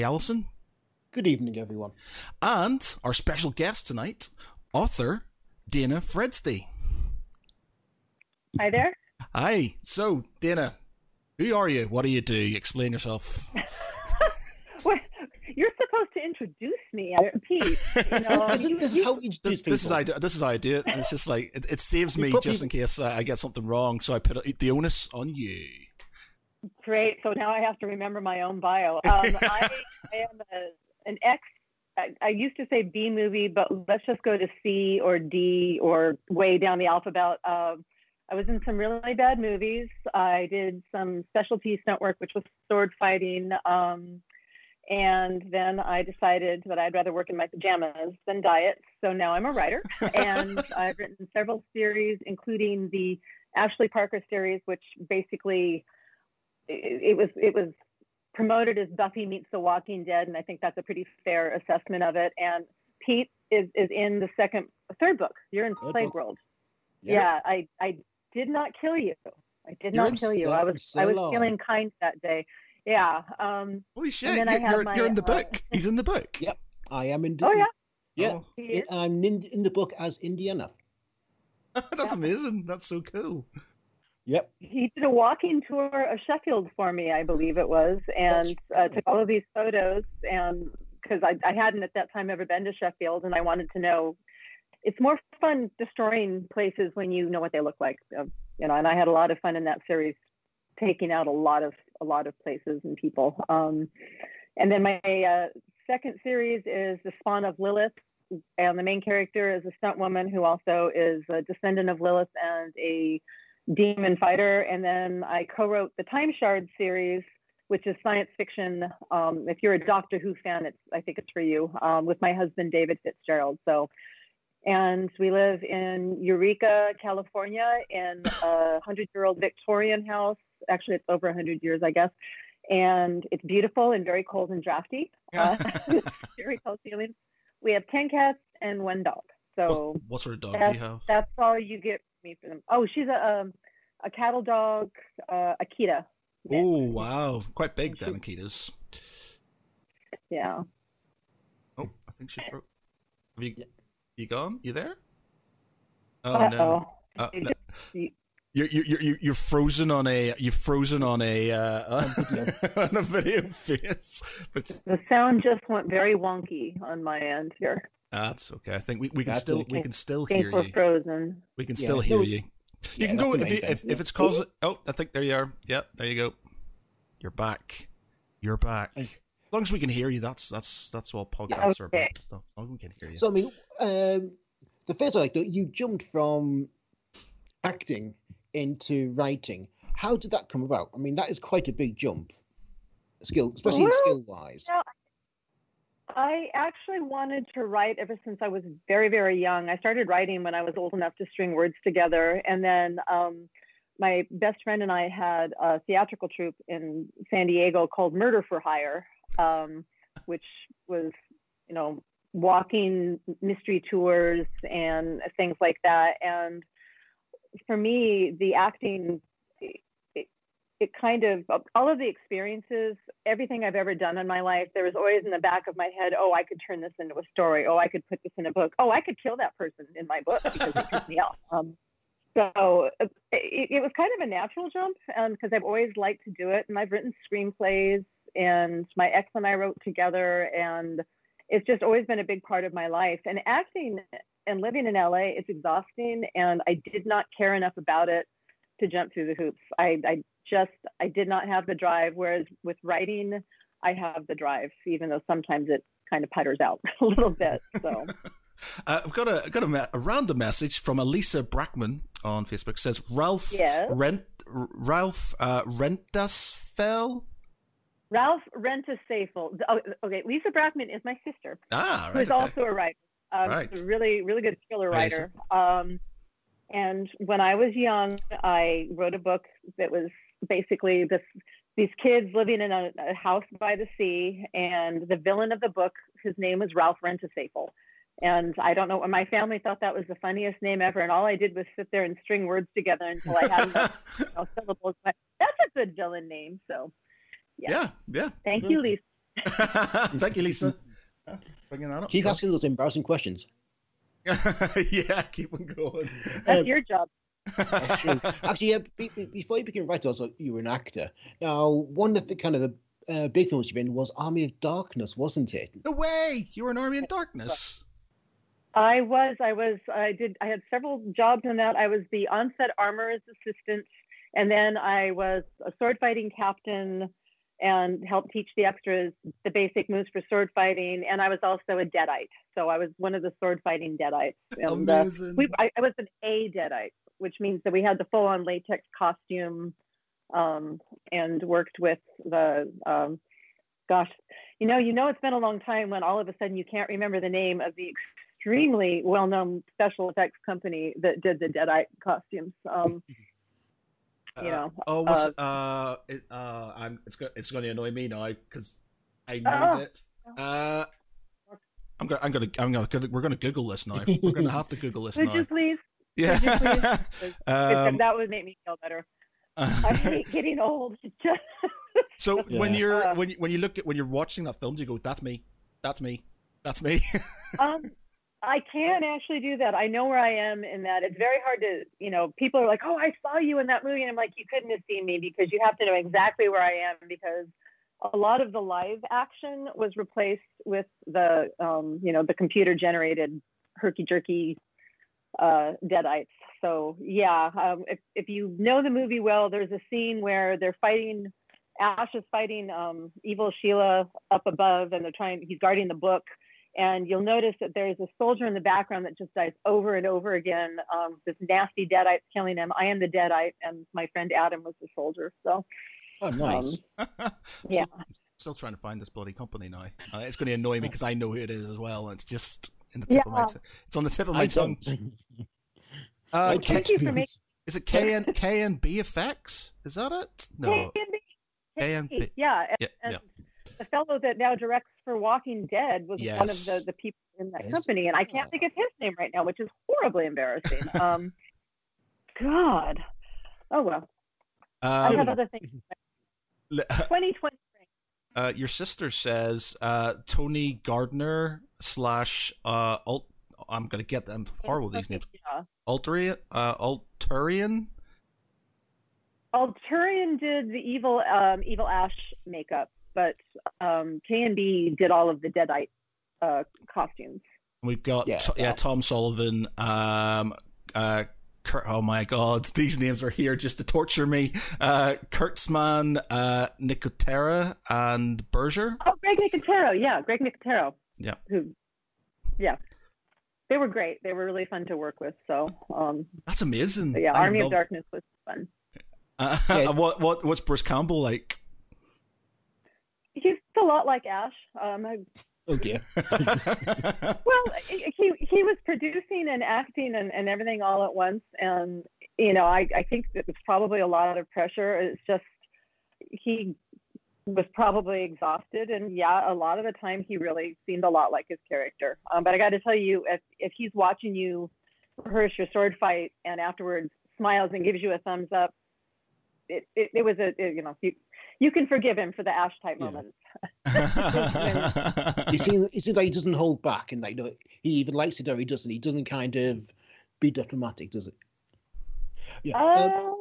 have uh, Peter Ray Allison. Good evening, everyone. And our special guest tonight, author Dana Fredsti. Hi there. Hi. So, Dana, who are you? What do you do? Explain yourself. well, you're supposed to introduce me, Pete. You know, this, is how we introduce this, this is I do, this is how I do it. It's just like it, it saves me just me- in case I, I get something wrong. So I put the onus on you. Great. So now I have to remember my own bio. Um, I, I am a, an ex. I, I used to say B movie, but let's just go to C or D or way down the alphabet. Um, I was in some really bad movies. I did some specialty stunt work, which was sword fighting. Um, and then I decided that I'd rather work in my pajamas than diet. So now I'm a writer, and I've written several series, including the Ashley Parker series, which basically it, it was it was promoted as Buffy meets The Walking Dead, and I think that's a pretty fair assessment of it. And Pete is is in the second, third book. You're in Third Plague book. World. Yeah. Yeah. I I did not kill you. I did You're not kill you. I was still I was alive. feeling kind that day. Yeah. Um, Holy shit! then You're, have you're, my, you're in the uh, book. He's in the book. Yep. I am in. oh yeah. Yeah. Oh, he It, is. I'm in, in the book as Indiana. that's Yeah. amazing. That's so cool. Yep. he did a walking tour of Sheffield for me, I believe it was, and uh, took all of these photos. And because I, I hadn't at that time ever been to Sheffield, and I wanted to know, it's more fun destroying places when you know what they look like, uh, you know. And I had a lot of fun in that series, taking out a lot of a lot of places and people. Um, and then my uh, second series is the Spawn of Lilith, and the main character is a stunt woman who also is a descendant of Lilith and a demon fighter. And then I co-wrote the Time Shard series, which is science fiction. Um, if you're a Doctor Who fan, it's I think it's for you. Um, with my husband David Fitzgerald. So, and we live in Eureka, California, in a hundred-year-old Victorian house. Actually, it's over hundred years, I guess. And it's beautiful and very cold and drafty. Uh, very cold ceilings. We have ten cats and one dog. So What, what sort of dog do you have? that's all you get me for them. Oh, she's a um, a cattle dog, uh, Akita. Oh wow, quite big then, Akitas. Yeah. Oh, I think she fro- Have you, you gone? You there? Oh Uh no. Uh, You no. just- you- You're, you're you're you're frozen on a you're frozen on a uh, on a video face, but The sound just went very wonky on my end here. That's okay. I think we, we can That's still okay. we can still hear we're you. frozen. We can still no, hear we- you. You Yeah, can go if you, if, if it's causing. Oh, I think there you are. Yep, there you go. You're back. You're back. As long as we can hear you, that's that's that's what podcasts are Okay. about. and Stuff. As long as we can hear you. So I mean, um, the first I like though, you jumped from acting into writing. How did that come about? I mean, that is quite a big jump, skill, especially Well, skill wise. yeah. I actually wanted to write ever since I was very, very young. I started writing when I was old enough to string words together. And then um, my best friend and I had a theatrical troupe in San Diego called Murder for Hire, um, which was, you know, walking mystery tours and things like that. And for me, the acting, it kind of, all of the experiences, everything I've ever done in my life, there was always in the back of my head, oh, I could turn this into a story. Oh, I could put this in a book. Oh, I could kill that person in my book because it took me out. Um, so uh, it, it was kind of a natural jump because I've always liked to do it. And I've written screenplays, and my ex and I wrote together. And it's just always been a big part of my life. And acting and living in LA, it's exhausting. And I did not care enough about it to jump through the hoops. I, I just, I did not have the drive. Whereas with writing, I have the drive, even though sometimes it kind of putters out a little bit. So. Uh, I've got a I've got a, a random message from Elisa Brackman on Facebook. It says Ralph Yes. Rent R- Ralph uh, Rentasfel. Ralph Rentasafel. Oh, okay, Lisa Brackman is my sister, Ah, right. is okay. also a writer. Um, Right. a really, really good thriller writer. Um, and when I was young, I wrote a book that was basically this these kids living in a, a house by the sea, and the villain of the book, his name was Ralph Rentasafel. And I don't know, my family thought that was the funniest name ever. And all I did was sit there and string words together until I had enough you know, syllables. But that's a good villain name. So Yeah, yeah. Thank you, Lisa. Thank you, Lisa. Bringing that up. Keep asking those embarrassing questions. yeah, keep on going. That's Um, your job. That's true. Actually, yeah, be, be- before you became a writer, also you were an actor. Now, one of the kind of the uh, big films you've been was Army of Darkness, wasn't it? No way! You were an army in darkness. I was, I was, I did, I had several jobs in that. I was the onset armorer's assistant, and then I was a sword fighting captain and helped teach the extras the basic moves for sword fighting. And I was also a deadite, so I was one of the sword fighting deadites. And, uh, Amazing. we, I, I was an A deadite, which means that we had the full on latex costume um, and worked with the, um, gosh, you know, you know, it's been a long time when all of a sudden you can't remember the name of the extremely well known special effects company that did the deadite costumes. Um, you Uh, Oh, what's uh. Uh, it, uh, I'm. It's go, It's going to annoy me now because I know this. Uh, I'm gonna. I'm gonna. I'm gonna. We're gonna Google this now. We're gonna have to Google this would now. you please? Yeah. please? um, that would make me feel better. I hate getting old. Just- so when you're Uh, when you, when you look at when you're watching that film, do you go, "That's me. That's me. That's me." um, I can actually do that. I know where I am in that. It's very hard to, you know, people are like, oh, I saw you in that movie. And I'm like, you couldn't have seen me because you have to know exactly where I am because a lot of the live action was replaced with the, um, you know, the computer generated herky jerky uh, deadites. So yeah, um, if, if you know the movie well, there's a scene where they're fighting, Ash is fighting um, evil Sheila up above and they're trying, he's guarding the book and you'll notice that there's a soldier in the background that just dies over and over again. Um, this nasty deadite's killing him. I am the deadite, and my friend Adam was the soldier. So Oh, nice. yeah. Still trying to find this bloody company now. Uh, it's going to annoy me because I know who it is as well. And it's just in the tip of my. Yeah. T- it's on the tip of my I tongue. don't. Uh, I K- Thank you for making- is it K and K and B effects? Is that it? No. K&B. K&B. Yeah, and, Yeah, and yeah. the fellow that now directs for Walking Dead was one of the, the people in that Yes. company, and I can't think of his name right now, which is horribly embarrassing. um, God. Oh well, I have Um, other things. 2020. uh, your sister says uh, Tony Gardner slash uh, alt. I'm gonna get them horrible these names. Yeah. Alterian, uh, Alterian. Alterian did the evil um, evil Ash makeup, but um, K and B did all of the Deadite uh, costumes. We've got Yeah. yeah, yeah Tom Sullivan. Um, uh, Kurt, oh my God, these names are here just to torture me. Uh, Kurtzman, uh, Nicotero, and Berger. Oh, Greg Nicotero, yeah, Greg Nicotero. Yeah. Who? Yeah, they were great. They were really fun to work with. So, um, That's amazing. but yeah, I Army of Darkness was fun. Uh, Yeah. what what what's Bruce Campbell like? He's a lot like Ash. Um, I, Oh dear. well, he he was producing and acting and, and everything all at once, and you know, I I think it was probably a lot of pressure. It's just he was probably exhausted, and yeah, a lot of the time he really seemed a lot like his character. Um, but I got to tell you, if if he's watching you rehearse your sword fight and afterwards smiles and gives you a thumbs up, it it, it was a it- you know you you can forgive him for the Ash type Yeah. moments. He seems, it seems like he doesn't hold back, and like you know, he either likes it or he doesn't. He doesn't kind of be diplomatic, does it? Yeah. Uh, um,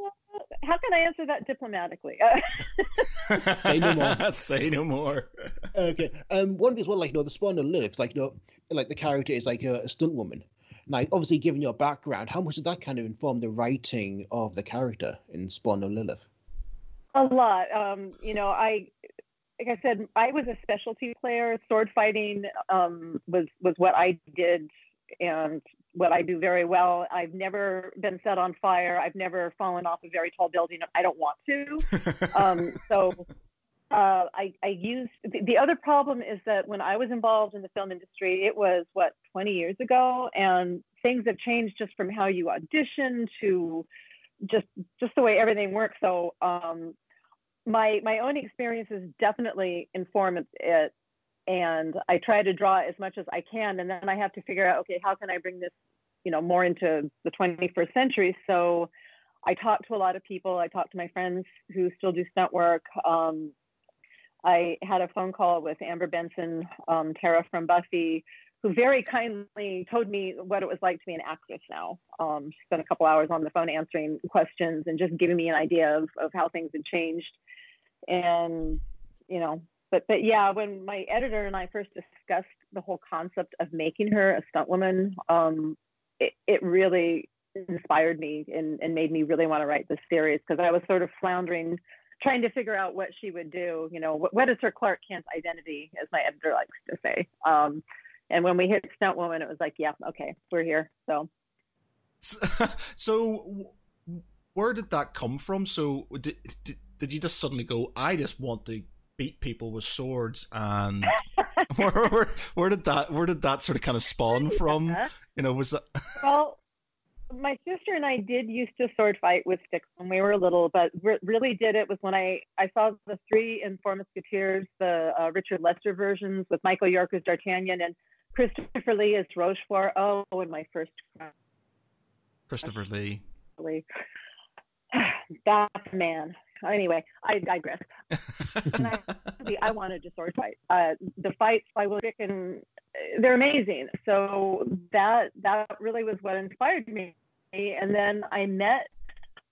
how can I answer that diplomatically? Say no more. Say no more. okay. Um, one of as well, like you know, the Spawn of Lilith, like you know, like the character is like a, a stunt woman. Like obviously, given your background, how much does that kind of inform the writing of the character in Spawn of Lilith? A lot. Um, you know, I like I said, I was a specialty player. Sword fighting um, was was what I did and what I do very well. I've never been set on fire. I've never fallen off a very tall building. I don't want to. um, so uh, I, I used the, the other problem is that when I was involved in the film industry, it was what 20 years ago, and things have changed just from how you audition to just just the way everything works. So um, my my own experiences definitely inform it, and I try to draw as much as I can, and then I have to figure out okay how can I bring this you know more into the 21st century. So I talk to a lot of people. I talk to my friends who still do stunt work. Um, I had a phone call with Amber Benson, um, Tara from Buffy, who very kindly told me what it was like to be an actress now. Um, she spent a couple hours on the phone answering questions and just giving me an idea of, of how things had changed. And, you know, but but yeah, when my editor and I first discussed the whole concept of making her a stunt woman, um, it, it really inspired me and, and made me really want to write this series because I was sort of floundering, trying to figure out what she would do. You know, what, what is her Clark Kent identity, as my editor likes to say. Um, and when we hit stunt woman, it was like, yeah, okay, we're here. So, so where did that come from? So did, did, did you just suddenly go, I just want to beat people with swords and where, where, where, did that where did that sort of kind of spawn from? you know was that well my sister and i did used to sword fight with sticks when we were little but re- really did it was when i i saw the three in four musketeers the uh, richard lester versions with michael york as d'artagnan and christopher lee as rochefort. Oh and my first christopher lee. That man anyway, I digress. I, I, wanted to sword fight. Uh, the fights by Will and they're amazing. So that that really was what inspired me. And then I met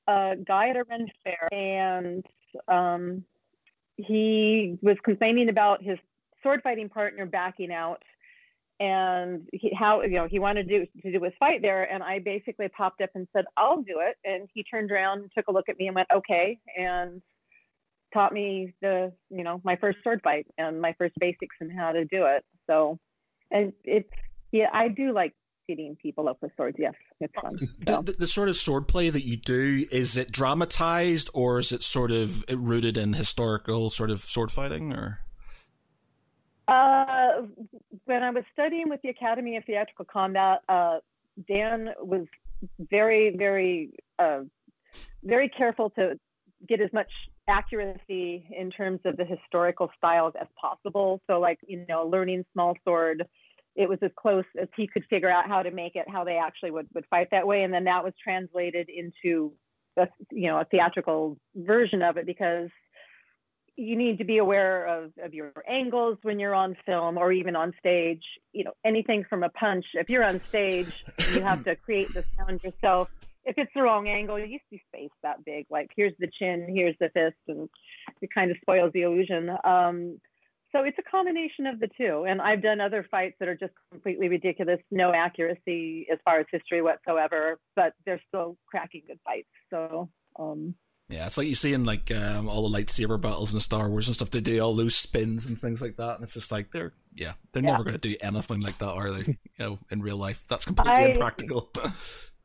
a guy at a Ren fair, and um, he was complaining about his sword fighting partner backing out and he, how you know he wanted to do to do his fight there and i basically popped up and said i'll do it and he turned around and took a look at me and went okay and taught me the you know my first sword fight and my first basics and how to do it. So and it's yeah i do like beating people up with swords. Yes it's fun. So. the, the, sort of sword play that you do is it dramatized or is it sort of rooted in historical sort of sword fighting or uh, when I was studying with the Academy of Theatrical Combat, uh, Dan was very, very, uh, very careful to get as much accuracy in terms of the historical styles as possible. So, like, you know, learning small sword, it was as close as he could figure out how to make it, how they actually would, would fight that way. And then that was translated into, a, you know, a theatrical version of it because you need to be aware of, of your angles when you're on film or even on stage. You know, anything from a punch. If you're on stage, you have to create the sound yourself. If it's the wrong angle, you see space that big. Like here's the chin, here's the fist, and it kind of spoils the illusion. Um, so it's a combination of the two. And I've done other fights that are just completely ridiculous, no accuracy as far as history whatsoever, but they're still cracking good fights. So um, yeah, it's like you see in like um, all the lightsaber battles in Star Wars and stuff. They do all those spins and things like that, and it's just like they're yeah, they're yeah. never going to do anything like that, are they? you know, in real life, that's completely I, impractical.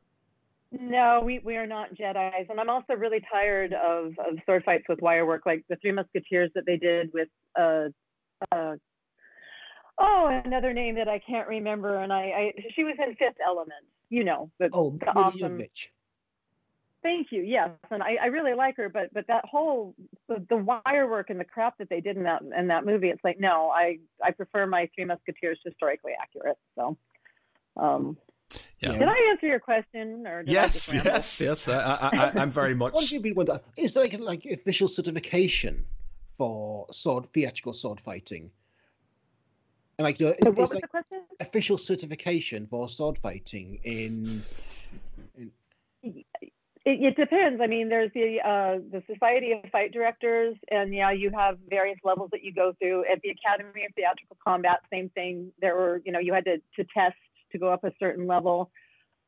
no, we we are not Jedi's, and I'm also really tired of of sword fights with wire work, like the Three Musketeers that they did with uh, uh oh another name that I can't remember, and I, I she was in Fifth Element, you know, the, oh, the awesome. Thank you. Yes, and I, I really like her, but but that whole the, the wire work and the crap that they did in that in that movie, it's like no, I I prefer my Three Musketeers historically accurate. So, um, yeah. Did I answer your question? Or yes, yes, yes. I, I, am very much. What do you mean Is there like like official certification for sword theatrical sword fighting? And like, so what was like the question? Official certification for sword fighting in, in it, it, depends. I mean, there's the uh, the Society of Fight Directors, and yeah, you have various levels that you go through. At the Academy of Theatrical Combat, same thing. There were, you know, you had to to test to go up a certain level,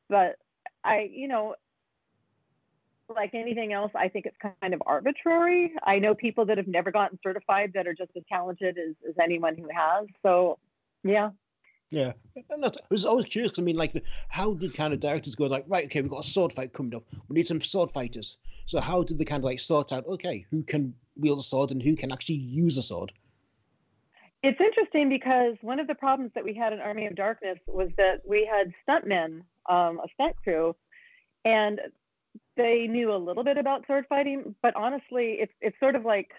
but I, you know, like anything else, I think it's kind of arbitrary. I know people that have never gotten certified that are just as talented as, as anyone who has. So, yeah, yeah, I was always curious. I mean, like, how did kind of directors go like, right, okay, we've got a sword fight coming up. We need some sword fighters. So how did they kind of like sort out, okay, who can wield a sword and who can actually use a sword? It's interesting because one of the problems that we had in Army of Darkness was that we had stuntmen, um, a stunt crew, and they knew a little bit about sword fighting, but honestly, it's it's sort of like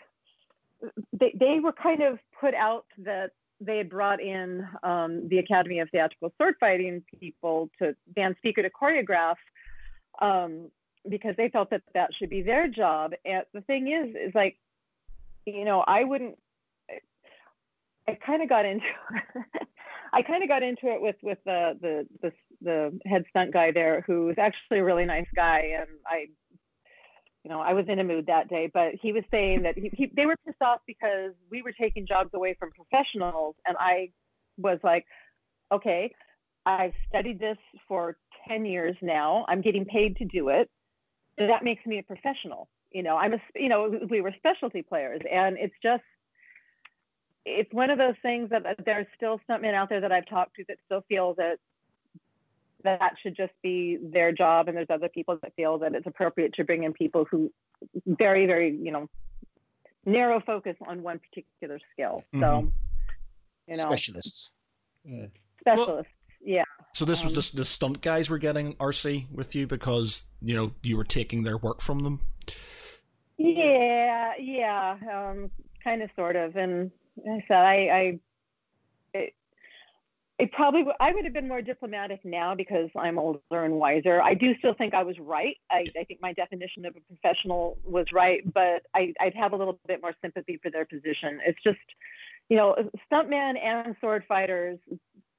they they were kind of put out that they had brought in um, the Academy of Theatrical Sword Fighting people to Dan Speaker to choreograph um, because they felt that that should be their job. And the thing is, is like, you know, I wouldn't I kind of got into I kind of got into it with with the, the the the head stunt guy there, who's actually a really nice guy, and I, you know, I was in a mood that day. But he was saying that he, he they were pissed off because we were taking jobs away from professionals, and I was like, okay, I've studied this for ten years now. I'm getting paid to do it. So that makes me a professional. You know, I'm a you know we were specialty players, and it's just it's one of those things that there's still stuntmen out there that I've talked to that still feel that that should just be their job, and there's other people that feel that it's appropriate to bring in people who very, very, you know, narrow focus on one particular skill. Mm-hmm. So, you know, specialists. Yeah. Specialists. Well, yeah. So this was um, the, the stunt guys were getting RC with you because you know you were taking their work from them. Yeah, yeah, um, kind of, sort of, and I said I, I it, it probably I would have been more diplomatic now because I'm older and wiser. I do still think I was right. I, I think my definition of a professional was right, but I, I'd have a little bit more sympathy for their position. It's just, you know, stuntmen and sword fighters.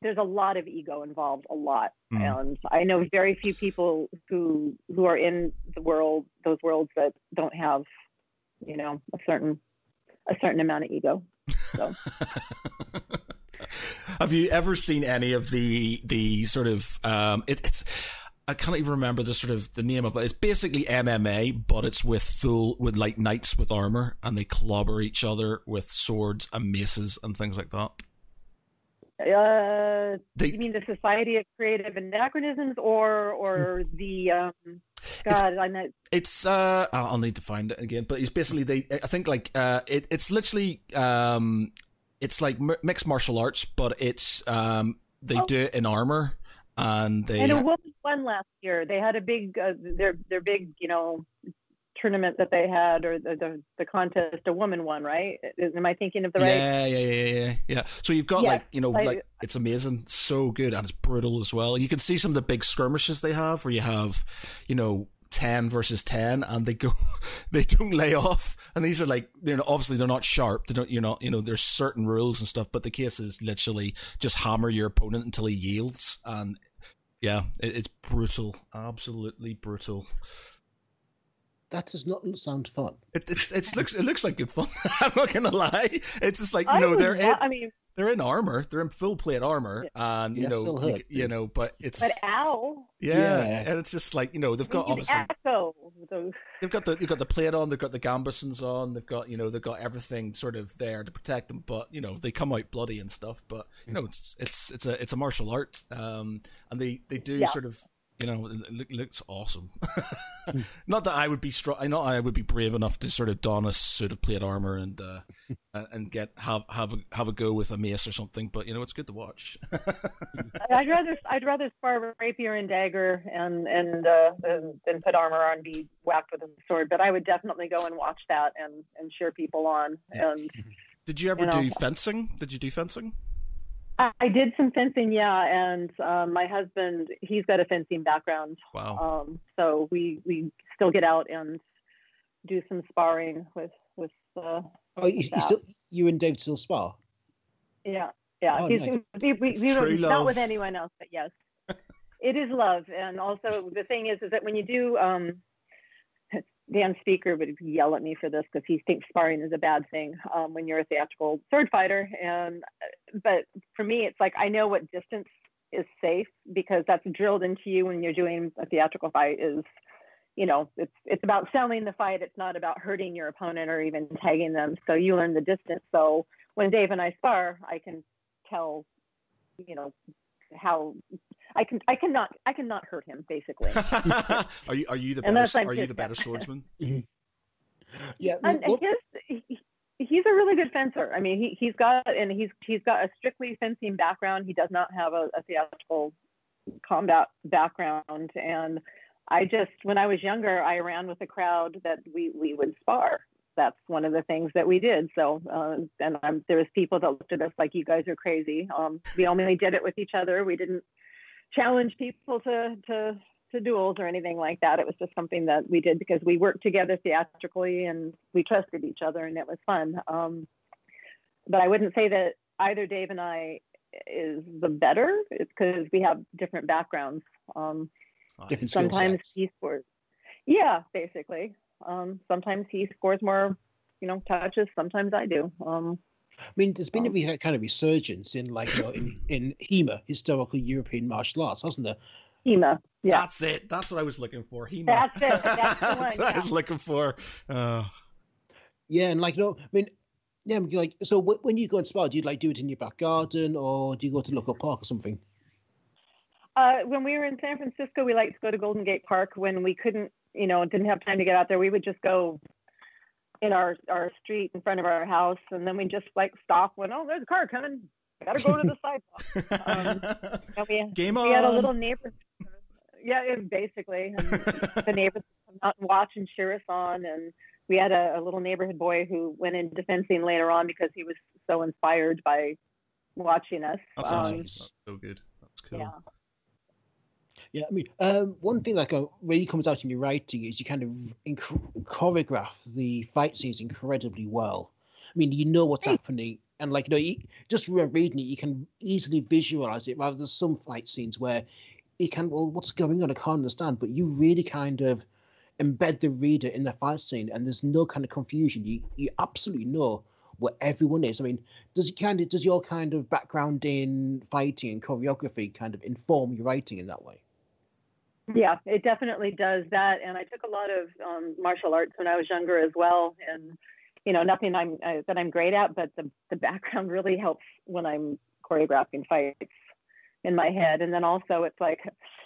There's a lot of ego involved, a lot, mm. and I know very few people who who are in the world, those worlds that don't have, you know, a certain a certain amount of ego. So. Have you ever seen any of the the sort of um, it, it's I can't even remember the sort of the name of it. It's basically MMA, but it's with full with like knights with armor, and they clobber each other with swords and maces and things like that. Uh, they, you mean the Society of Creative Anachronisms, or or the um, God, it's, I know. It's uh, I'll need to find it again, but it's basically they. I think like uh, it, it's literally um, it's like mixed martial arts, but it's um, they oh. do it in armor, and they and a woman won last year. They had a big uh, their their big you know tournament that they had or the, the, the contest a woman won right? Am i thinking of the right yeah yeah yeah yeah yeah so you've got yes, like you know I, like it's amazing. So good and it's brutal as well. You can see some of the big skirmishes they have where you have you know 10 versus 10 and they go they don't lay off and these are like you know obviously they're not sharp they don't you know you know there's certain rules and stuff but the case is literally just hammer your opponent until he yields and yeah it, it's brutal absolutely brutal that does not sound fun. It, it's it looks it looks like good fun. I'm not gonna lie. It's just like you I know they're. in, I mean, they're in armor. They're in full plate armor, and you yeah, know, you, you, know, but it's but ow, yeah, yeah, and it's just like you know they've got obviously echo. they've got the they've got the plate on, they've got the gambesons on, they've got you know they've got everything sort of there to protect them, but you know they come out bloody and stuff, but you know it's it's it's a it's a martial art, um, and they they do yeah. sort of you know, it looks awesome. not that I would be strong. I know I would be brave enough to sort of don a suit of plate armor and uh, and get have have a, have a go with a mace or something. But you know, it's good to watch. I'd rather I'd rather spar rapier and dagger and and uh, than, than put armor on and be whacked with a sword. But I would definitely go and watch that and and cheer people on. And did you ever you know, do fencing? Did you do fencing? I did some fencing, yeah, and um, my husband he's got a fencing background. Wow. Um, so we we still get out and do some sparring with with. Uh, oh, you, you, still you and Dave still spar? Yeah, yeah. Oh, nice. we, we, we not with anyone else, but yes, it is love. And also the thing is, is that when you do um, Dan Speaker would yell at me for this because he thinks sparring is a bad thing um, when you're a theatrical sword fighter. And but for me, it's like I know what distance is safe because that's drilled into you when you're doing a theatrical fight. Is you know it's it's about selling the fight. It's not about hurting your opponent or even tagging them. So you learn the distance. So when Dave and I spar, I can tell you know how I can I cannot I cannot hurt him basically. are you are you the better, are you the better swordsman? yeah. And his, he, he's a really good fencer. I mean, he he's got and he's he's got a strictly fencing background. He does not have a, a theatrical combat background and I just when I was younger, I ran with a crowd that we we would spar. That's one of the things that we did. So, uh, and um, there was people that looked at us like you guys are crazy. Um, we only did it with each other. We didn't challenge people to to to duels or anything like that. It was just something that we did because we worked together theatrically and we trusted each other and it was fun. Um, but I wouldn't say that either Dave and I is the better. It's because we have different backgrounds. Um, Different sometimes sets. he scores. Yeah, basically. Um, sometimes he scores more, you know, touches. Sometimes I do. Um, I mean, there's been a Um, re- kind of resurgence in like you know, in, in HEMA, historical European martial arts, hasn't there? Hema. Yeah. That's it. That's what I was looking for. He That's it. That's the That's one, what I was looking for. Uh, Yeah, and like, no, I mean, yeah, I mean, like, so wh- when you go and spar, do you like do it in your back garden or do you go to local park or something? Uh, when we were in San Francisco, we liked to go to Golden Gate Park. When we couldn't, you know, didn't have time to get out there, we would just go in our our street in front of our house, and then we just like stop when oh, there's a car coming. I gotta go to the sidewalk. Um, And we, Game on. we had a little neighbor. Yeah, it, basically, and the neighbors would come out and watch and cheer us on, and we had a, a little neighborhood boy who went into fencing later on because he was so inspired by watching us. That's Um, awesome. That's so good. That's cool. Yeah. Yeah, I mean, um, one thing that uh, really comes out in your writing is you kind of inc- choreograph the fight scenes incredibly well. I mean, you know what's happening, and like, you know, you, just from reading it, you can easily visualize it. Rather than some fight scenes where you can, well, what's going on? I can't understand. But you really kind of embed the reader in the fight scene, and there's no kind of confusion. You you absolutely know what everyone is. I mean, does it kind of does your kind of background in fighting and choreography kind of inform your writing in that way? Yeah, it definitely does that. And I took a lot of um, martial arts when I was younger as well. And you know, nothing I'm uh, that I'm great at, but the the background really helps when I'm choreographing fights in my head. And then also, it's like,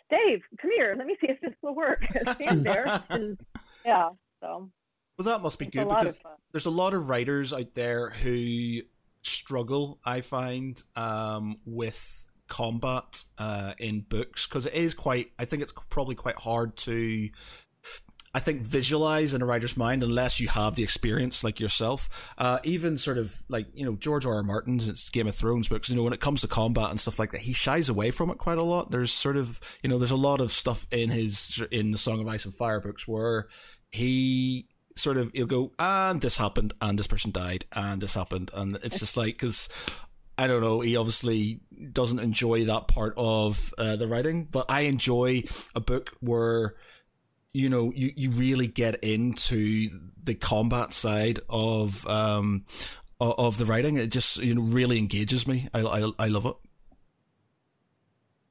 Dave, come here. Let me see if this will work. Stand there. And, yeah. So Well, that must be good because there's a lot of writers out there who struggle. I find um, with combat uh, in books because it is quite. I think it's probably quite hard to. I think visualize in a writer's mind unless you have the experience like yourself. Uh, even sort of like you know George R. R. Martin's it's Game of Thrones books. You know when it comes to combat and stuff like that, he shies away from it quite a lot. There's sort of you know there's a lot of stuff in his in the Song of Ice and Fire books where he sort of he'll go and this happened and this person died and this happened and it's just like because I don't know he obviously doesn't enjoy that part of uh, the writing but I enjoy a book where you know you, you really get into the combat side of um of the writing. It just you know really engages me. I I, I love it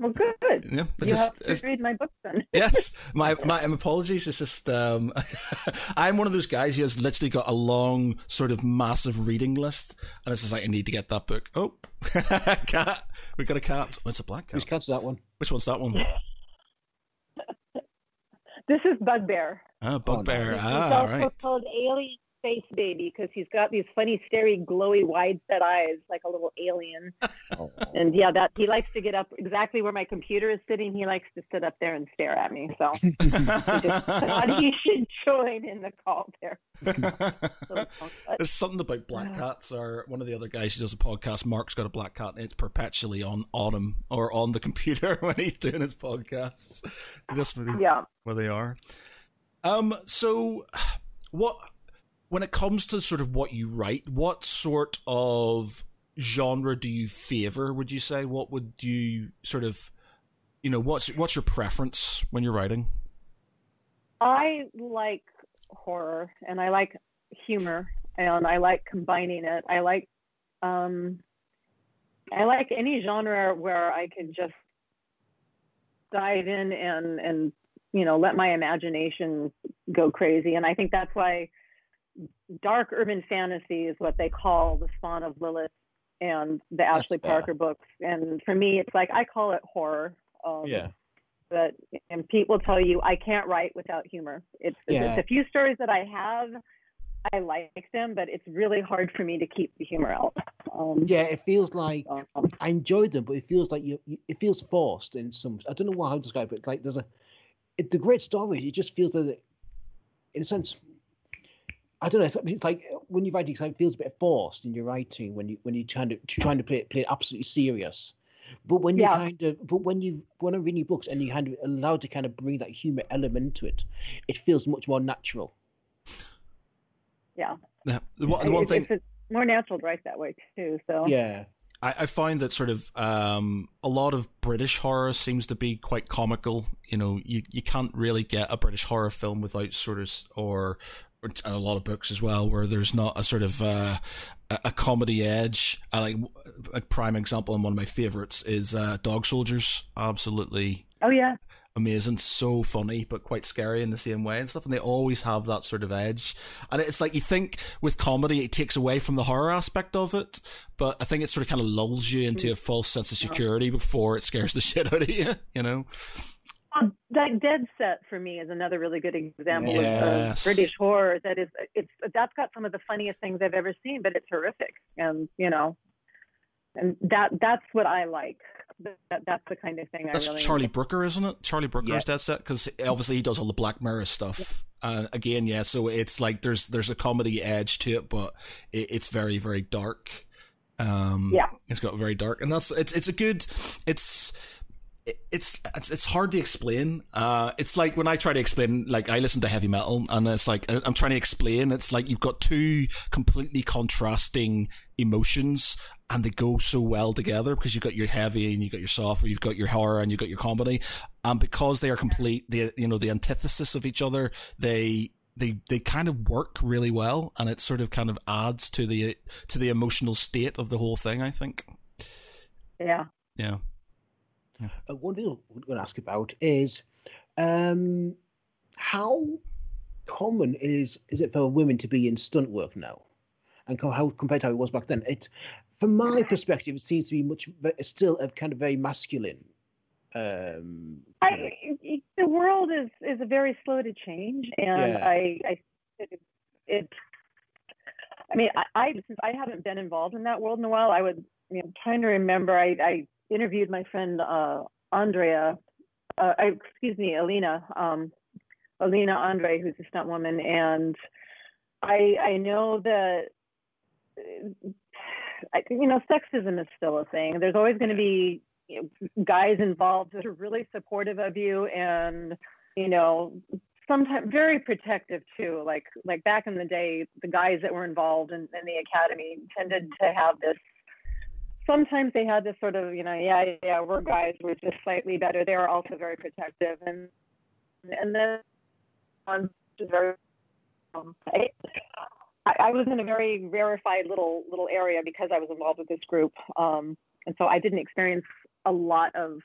Well, good. yeah it You just, have it's- to read my books then. yes, my my um, apologies. It's just um, I'm one of those guys who has literally got a long, sort of massive reading list, and it's just like I need to get that book. Oh, cat, we got a cat. Oh, it's a black cat. cat. cat's that one? Which one's that one? This is Bugbear. Ah, bugbear. He's ah, also right. called Alien Space Baby because he's got these funny, scary, glowy, wide set eyes like a little alien. Oh. And yeah, that he likes to get up exactly where my computer is sitting. He likes to sit up there and stare at me. So I just thought he should join in the call there. So, There's something about black cats. Or one of the other guys who does a podcast, Mark's got a black cat, and it's perpetually on on him or on the computer when he's doing his podcasts. That's really yeah. where they are. Um. So, what when it comes to sort of what you write, what sort of genre do you favor? Would you say? What would you sort of, you know, what's what's your preference when you're writing? I like horror and I like humor and I like combining it. I like um I like any genre where I can just dive in and and you know let my imagination go crazy and I think that's why dark urban fantasy is what they call the spawn of Lilith and the Ashley fair. Parker books and for me it's like I call it horror um, Yeah. but and Pete will tell you I can't write without humor. It's, Yeah. it's a few stories that I have. I like them, but it's really hard for me to keep the humor out. Um, Yeah, it feels like um, I enjoyed them, but it feels like you, you it feels forced in some. I don't know how to describe it. It's like there's a, it, the great story. It just feels that, it, in a sense, I don't know. It's, it's like when you're writing, it feels a bit forced in your writing when you when you're trying to trying to play it play it absolutely serious. But when you Yeah. kind of, but when you when I'm reading books and you kind of allowed to kind of bring that humor element into it, it feels much more natural. yeah, The, the one, the one It- thing it's, it's more natural to write that way too. So Yeah, I, I find that sort of um, a lot of British horror seems to be quite comical. You know, you, you can't really get a British horror film without sort of or and a lot of books as well where there's not a sort of uh, a comedy edge. I like a prime example and one of my favorites is uh, Dog Soldiers. Absolutely. Oh yeah amazing, so funny, but quite scary in the same way and stuff. And they always have that sort of edge. And it's like you think with comedy, it takes away from the horror aspect of it, but I think it sort of kind of lulls you into a false sense of security before it scares the shit out of you, you know? Um, like Dead Set for me is another really good example yes. of British horror that is it's that's got some of the funniest things I've ever seen, but it's horrific, and you know, and that that's what I like that, that's the kind of thing that's I really Charlie Brooker, isn't it? Charlie Brooker's yeah. Dead Set because obviously he does all the Black Mirror stuff. Yeah. Uh, again, yeah. So it's like there's there's a comedy edge to it, but it, it's very very dark. Um, yeah, it's got very dark, and that's it's it's a good it's it's it's it's hard to explain. Uh, it's like when I try to explain, like I listen to heavy metal, and it's like I'm trying to explain. It's like you've got two completely contrasting emotions, and they go so well together because you've got your heavy and you've got your soft, or you've got your horror and you've got your comedy, and because they are complete, the you know the antithesis of each other, they they they kind of work really well, and it sort of kind of adds to the to the emotional state of the whole thing. I think. Yeah. Yeah. Yeah. Uh, one thing I'm going to ask about is um, how common is is it for women to be in stunt work now? and how compared to how it was back then. It from my perspective, it seems to be much still a kind of very masculine. Um, I, the world is is very slow to change, and yeah. I, I it, it, I mean, I, I since I haven't been involved in that world in a while, I would. I mean, I'm trying to remember. I, I interviewed my friend uh, Andrea. Uh, excuse me, Alina. Um, Alina Andre, who's a stunt woman, and I I know that you know, sexism is still a thing. There's always going to be guys involved that are really supportive of you and, you know, sometimes very protective too. Like like back in the day, the guys that were involved in, in the academy tended to have this. Sometimes they had this sort of, you know, yeah, yeah, we're guys, we're just slightly better. They were also very protective, and and then on very um, I, I, was in a very rarefied little little area because I was involved with this group, um, and so I didn't experience a lot of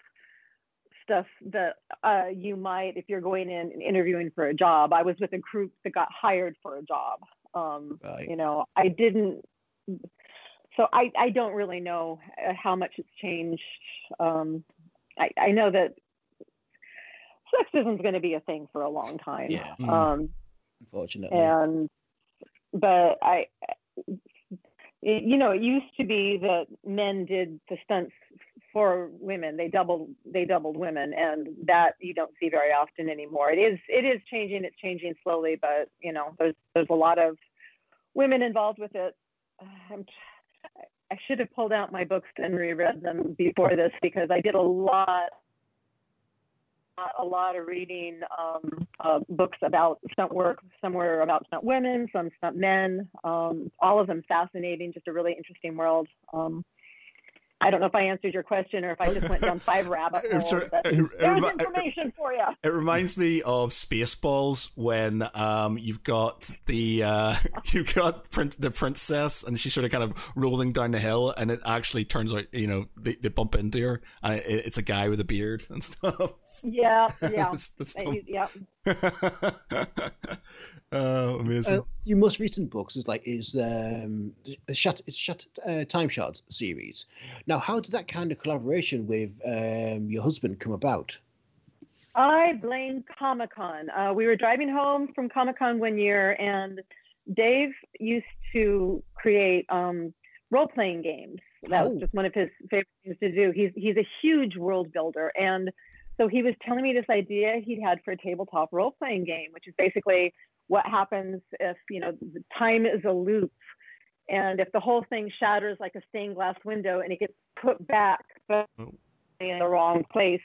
stuff that uh, you might if you're going in and interviewing for a job. I was with a group that got hired for a job. Um, right. You know, I didn't. So I, I don't really know uh, how much it's changed. Um, I, I know that sexism is going to be a thing for a long time. Yeah. Um, Unfortunately. And but I, you know, it used to be that men did the stunts for women. They doubled they doubled women, and that you don't see very often anymore. It is it is changing. It's changing slowly, but you know, there's there's a lot of women involved with it. I'm, I should have pulled out my books and reread them before this because I did a lot a lot of reading um, uh, books about stunt work, somewhere about stunt women, some stunt men, um, all of them fascinating, just a really interesting world. Um, I don't know if I answered your question or if I just went down five rabbit holes. Sorry, it, there's information for you. It reminds me of Spaceballs when um, you've got the uh, you've got the princess and she's sort of kind of rolling down the hill, and it actually turns out you know they, they bump into her, and it, it's a guy with a beard and stuff. Yeah, yeah, yeah. oh, amazing. Uh, your most recent books is like is um the shut it's shut uh, time shards series. Now, how did that kind of collaboration with um, your husband come about? I blame Comic Con. Uh, we were driving home from Comic Con one year, and Dave used to create um, role playing games. That oh. was just one of his favorite things to do. He's he's a huge world builder, and so he was telling me this idea he'd had for a tabletop role playing game, which is basically what happens if, you know, time is a loop and if the whole thing shatters like a stained glass window and it gets put back but oh. in the wrong place.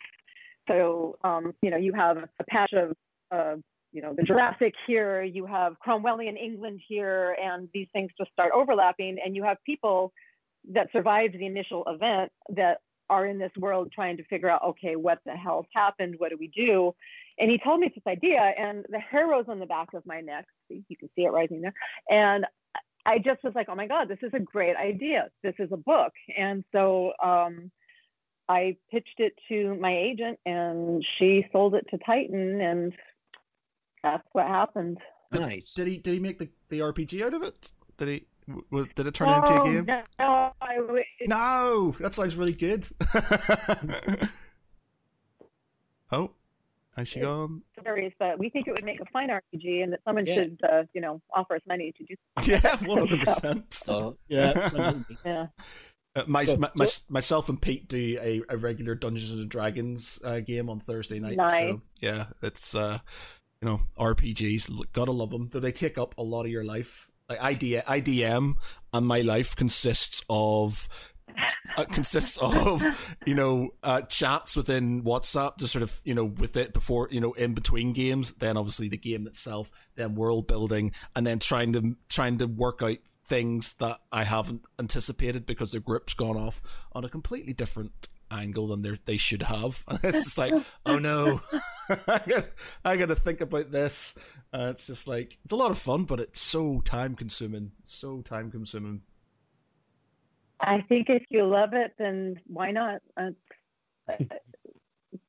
So, um, you know, you have a patch of, uh, you know, the Jurassic here, you have Cromwellian England here, and these things just start overlapping, and you have people that survived the initial event that are in this world trying to figure out, okay, what the hell's happened? What do we do? And he told me this idea, and the hair rose on the back of my neck. You can see it rising there. And I just was like, oh my God, this is a great idea. This is a book. And so um, I pitched it to my agent, and she sold it to Titan, and that's what happened. Nice. Did he did he make the, the RPG out of it? Did he? W- Did it turn into a Oh, game? No, I, w- No, that sounds really good. oh, has she gone? series, but we think it would make a fine RPG, and that someone Yeah. should, uh, you know, offer us money to do. Yeah, one hundred percent. Yeah. Yeah. Uh, My, So- my, my, so- myself and Pete do a, a regular Dungeons and Dragons uh, game on Thursday night. Nice. So yeah, it's uh, you know RPGs. Gotta love them. Do they take up a lot of your life? Like ID, IDM and my life consists of uh, consists of you know uh, chats within WhatsApp, just sort of you know with it before you know in between games. Then obviously the game itself, then world building, and then trying to trying to work out things that I haven't anticipated because the group's gone off on a completely different angle than they they should have. And it's just like, oh no, I got I got to think about this. Uh, it's just like it's a lot of fun, but it's so time consuming, so time consuming. I think if you love it, then why not? Uh,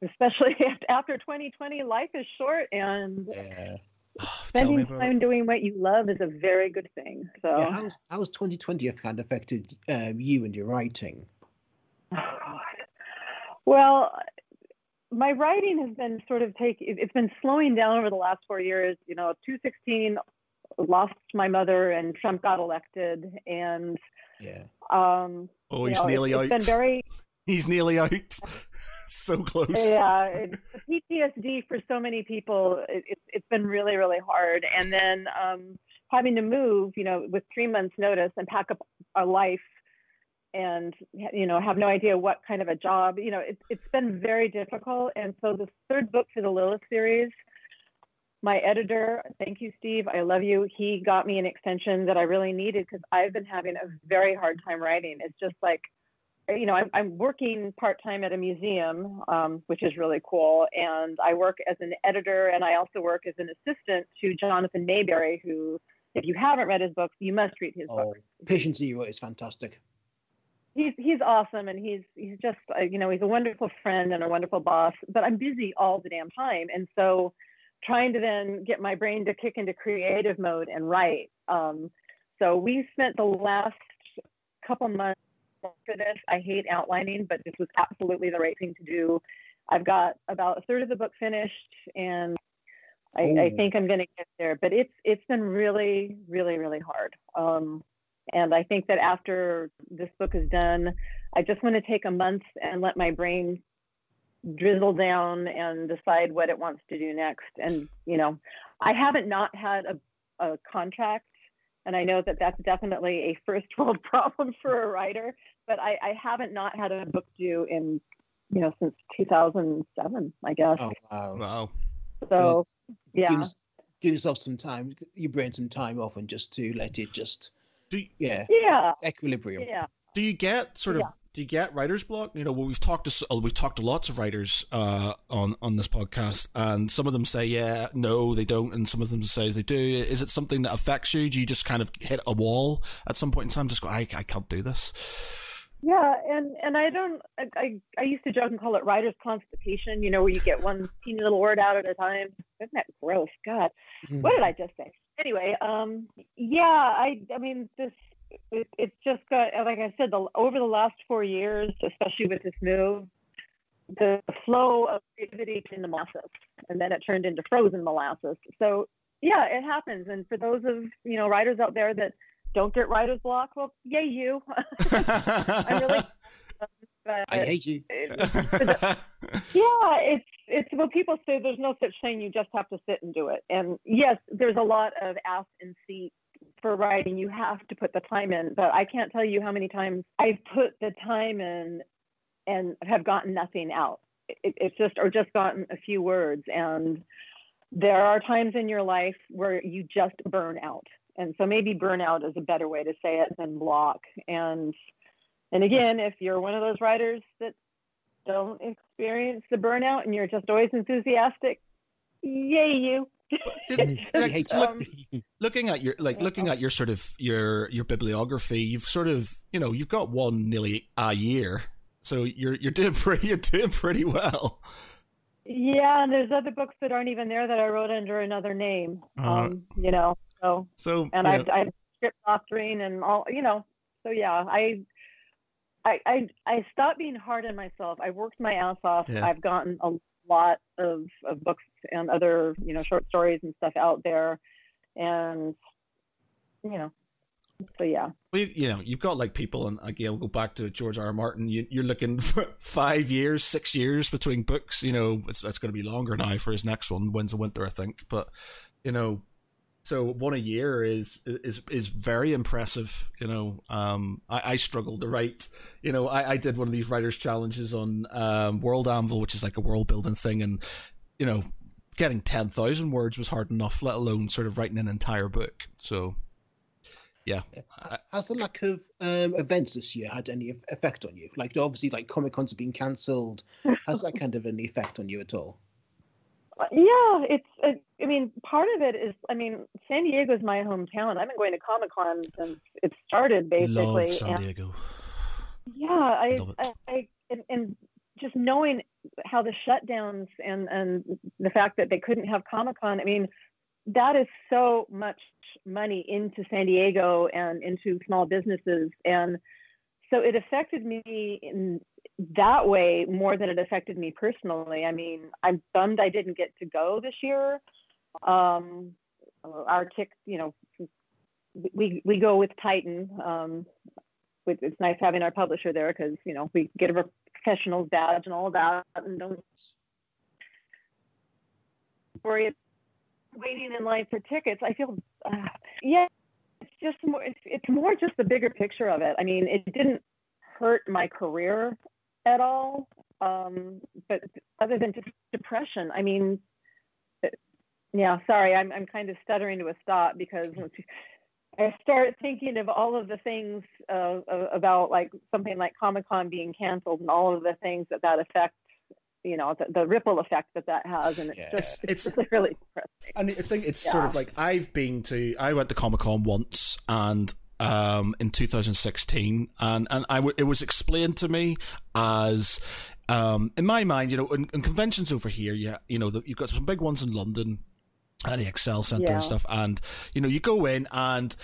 especially after 2020, life is short, and Yeah. Tell me spending time it. doing what you love is a very good thing. So, yeah how's, how's 2020 kind of affected um, you and your writing? God. Well, my writing has been sort of take. it- It's been slowing down over the last four years. You know, 216 lost my mother, and Trump got elected, and Yeah. um, Oh, you he's know, nearly it's, out. it's been very He's nearly out. so close. yeah. It, PTSD for so many people, it, it's it's been really really hard, and then um, having to move, you know, with three months notice and pack up our life and you know have no idea what kind of a job you know it's it's been very difficult. And so the third book for the lilith series my editor thank you steve i love you. He got me an extension that i really needed because i've been having a very hard time writing. It's just like you know i'm, I'm working part-time at a museum um, which is really cool. And i work as an editor and i also work as an assistant to jonathan maberry who if you haven't read his books you must read his Oh, books. Patient Zero is fantastic. He's he's awesome and he's he's just uh, you know he's a wonderful friend and a wonderful boss but i'm busy all the damn time. And so trying to then get my brain to kick into creative mode and write. Um, so we spent the last couple months for this i hate outlining but this was absolutely the right thing to do. I've got about a third of the book finished and I, I think I'm going to get there, but it's it's been really, really, really hard. Um, and I think that after this book is done, I just want to take a month and let my brain drizzle down and decide what it wants to do next. And you know, I haven't not had a, a contract, and I know that that's definitely a first world problem for a writer. But I, I haven't not had a book due in you know since 2007, I guess. Oh, wow. Wow. so Give, yeah. yours- give yourself some time, your brain some time off, and just to let it just, Do you, yeah, Yeah, equilibrium. yeah. do you get sort of Yeah. do you get writer's block? You know, well, we've talked to uh, we've talked to lots of writers uh, on on this podcast, and some of them say yeah, no, they don't, and some of them say they do. Is it something that affects you? Do you just kind of hit a wall at some point in time? Just go, I I can't do this. Yeah, and and I don't. I, I I used to joke and call it writer's constipation. You know, where you get one teeny little word out at a time. Isn't that gross? God, Mm. what did I just say? Anyway, um, yeah, I I mean this. It, it's just got like I said, the over the last four years, especially with this move, the flow of creativity turned into molasses, and then it turned into frozen molasses. So yeah, it happens. And for those of you know writers out there that don't get writer's block, well, yay you. I'm really. But I hate you. yeah, it's it's well, people say there's no such thing. You just have to sit and do it. And yes, there's a lot of ask and seek for writing. You have to put the time in. But I can't tell you how many times I've put the time in and have gotten nothing out. It, it's just or just gotten a few words. And there are times in your life where you just burn out. And so maybe burnout is a better way to say it than block. And And again, if you're one of those writers that don't experience the burnout and you're just always enthusiastic, yay you. like, look, looking at your like looking at your sort of your your bibliography, you've sort of you know you've got one nearly a year, so you're you're doing pretty you're doing pretty well. Yeah, and there's other books that aren't even there that I wrote under another name. Uh, um, you know, so so and I've, I've script doctoring and all you know. So yeah, I I, I I stopped being hard on myself. I worked my ass off. Yeah. I've gotten a lot of, of books and other you know short stories and stuff out there, and you know, so yeah. Well, you, you know, you've got like people, and again, we'll go back to George R. R. Martin. You, are looking for five years, six years between books. You know, it's, it's going to be longer now for his next one, Winds of Winter, I think. But you know, so one a year is is is very impressive. You know, um, I, I struggled to write. You know, I, I did one of these writers challenges on um, World Anvil, which is like a world building thing, and you know, getting ten thousand words was hard enough, let alone sort of writing an entire book. So, yeah. Has the lack of um, events this year had any effect on you? Like, obviously, like Comic Cons have been cancelled. Has that kind of any effect on you at all? Yeah, it's. It, I mean, part of it is. I mean, San Diego is my hometown. I've been going to Comic Con since it started, basically. Love San and, Diego. Yeah, I, I, I and, and just knowing how the shutdowns and and the fact that they couldn't have Comic Con. I mean, that is so much money into San Diego and into small businesses, and so it affected me in that way more than it affected me personally. I mean, I'm bummed I didn't get to go this year. Um, our tick, you know, we we go with Titan. Um, it's nice having our publisher there because you know we get a professional's badge and all that, and don't worry waiting in line for tickets. I feel, uh, yeah, it's just more. It's, it's more just the bigger picture of it. I mean, it didn't hurt my career at all. Um, but other than just depression, I mean, yeah, sorry, I'm, I'm kind of stuttering to a stop because I start thinking of all of the things uh, about like something like Comic Con being canceled and all of the things that that affects you know the, the, ripple effect that that has and it's yeah. just it's, it's, it's really depressing and i think it's yeah. sort of like i've been to i went to comic-con once and um, in 2016, and and I w- it was explained to me as um, in my mind, you know, in, in, conventions over here, yeah, you know, the, you've got some big ones in London and the Excel Center yeah. and stuff, and you know, you go in and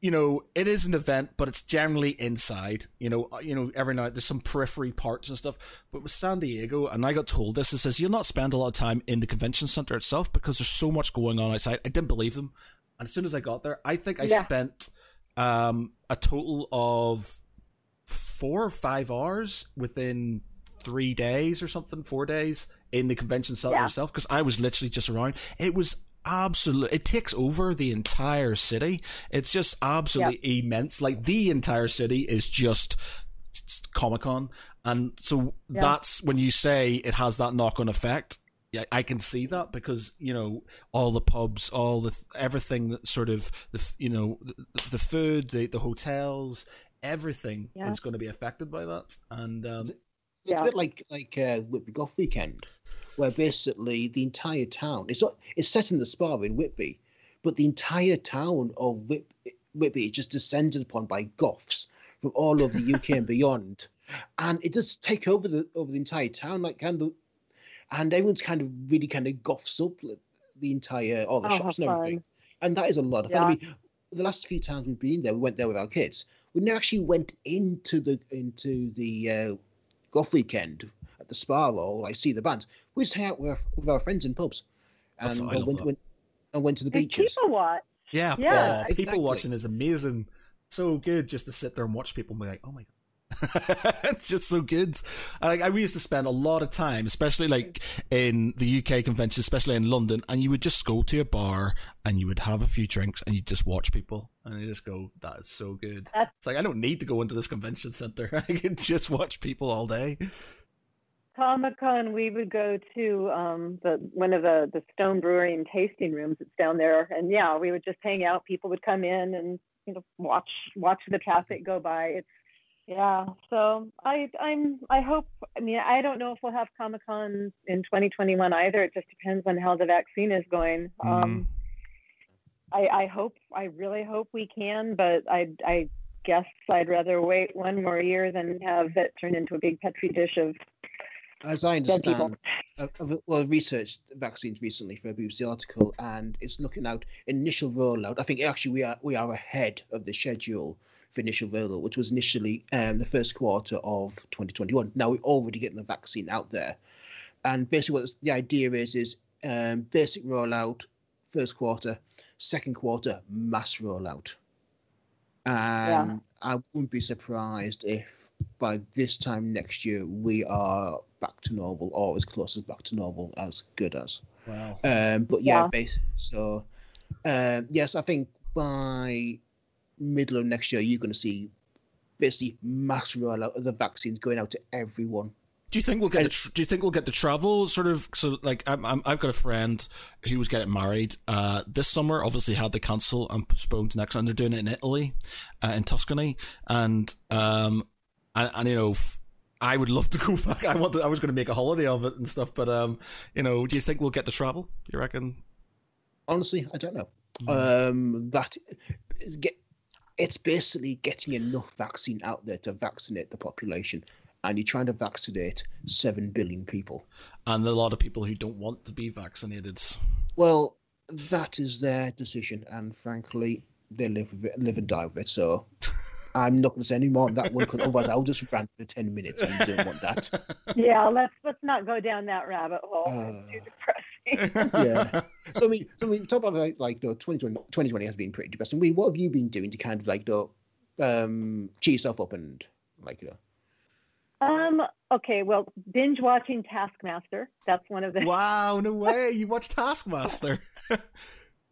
you know, it is an event, but it's generally inside. You know, uh, you know, every night there's some periphery parts and stuff. But with San Diego, and I got told this, it says you'll not spend a lot of time in the convention center itself because there's so much going on outside. I didn't believe them, and as soon as I got there, I think I yeah. spent um, a total of four or five hours within three days or something, four days in the convention center yeah. itself because I was literally just around. It was absolutely it takes over the entire city. It's just absolutely yeah. immense. Like the entire city is just Comic Con, and so yeah. that's when you say it has that knock on effect. Yeah, I can see that because you know all the pubs, all the everything that sort of the you know the, the food, the the hotels, everything yeah. is going to be affected by that. And um, it's yeah. a bit like like uh, Whitby Goth Weekend, where basically the entire town it's not it's set in the spa in Whitby, but the entire town of Whit, Whitby is just descended upon by goths from all over the UK and beyond, and it does take over the over the entire town like kind of and everyone's kind of really kind of goths up the entire all the oh, shops and everything, fun. and that is a lot of fun. I mean, the last few times we've been there, we went there with our kids. We never actually went into the into the uh, goth weekend at the spa or like see the bands. We just hang out with our, with our friends in pubs, and went, went, and went to the beaches. People watch. Yeah, yeah. Oh, people watching is amazing. So good just to sit there and watch people and be like, oh my god it's just so good. Like I used to spend a lot of time, especially like in the UK convention, especially in London, and you would just go to a bar and you would have a few drinks and you just watch people and you just go, "That is so good." That's- it's like I don't need to go into this convention center. I can just watch people all day. Comic Con, we would go to um, the one of the the Stone Brewery and tasting rooms that's down there, and yeah, we would just hang out. People would come in and you know watch watch the traffic go by. It's Yeah. So I I'm I hope I mean I don't know if we'll have Comic Con in 2021 either. It just depends on how the vaccine is going. Mm. Um, I I hope I really hope we can, but I I guess I'd rather wait one more year than have it turn into a big petri dish of As I understand, I've- well, researched vaccines recently for a BBC article, and it's looking out initial rollout. I think actually we are we are ahead of the schedule for initial rollout, which was initially um, the first quarter of 2021. Now we're already getting the vaccine out there, and basically what the idea is is um, basic rollout first quarter, second quarter mass rollout, and I wouldn't be surprised if by this time next year we are back to normal or as close as back to normal as good as. Wow. Um, but yeah, Yeah. base, so um, yes, I think by middle of next year you're going to see basically mass rollout of the vaccines going out to everyone. Do you think we'll get the Do you think we'll get the travel sort of? So like, I'm, I'm I've got a friend who was getting married uh, this summer. Obviously, had to cancel and postpone to next, and they're doing it in Italy, uh, in Tuscany, and um, and, and you know. I would love to go back. I want. To, I was going to make a holiday of it and stuff, but um, you know, do you think we'll get the travel? You reckon? Honestly, I don't know. Mm. Um, that is get it's basically getting enough vaccine out there to vaccinate the population, and you're trying to vaccinate seven billion people. And a lot of people who don't want to be vaccinated. Well, that is their decision, and frankly, they live with it, live and die with it. So, I'm not going to say any more on that one because otherwise I'll just rant for ten minutes, and you don't want that. Yeah, let's let's not go down that rabbit hole. Uh, it's too depressing. Yeah. So I mean, so I mean, talk about like, like you know, 2020, 2020 has been pretty depressing. I mean, what have you been doing to kind of like you know, um, cheer yourself up and like you know? Um. Okay. Well, binge watching Taskmaster. That's one of the. wow! No way! You watch Taskmaster.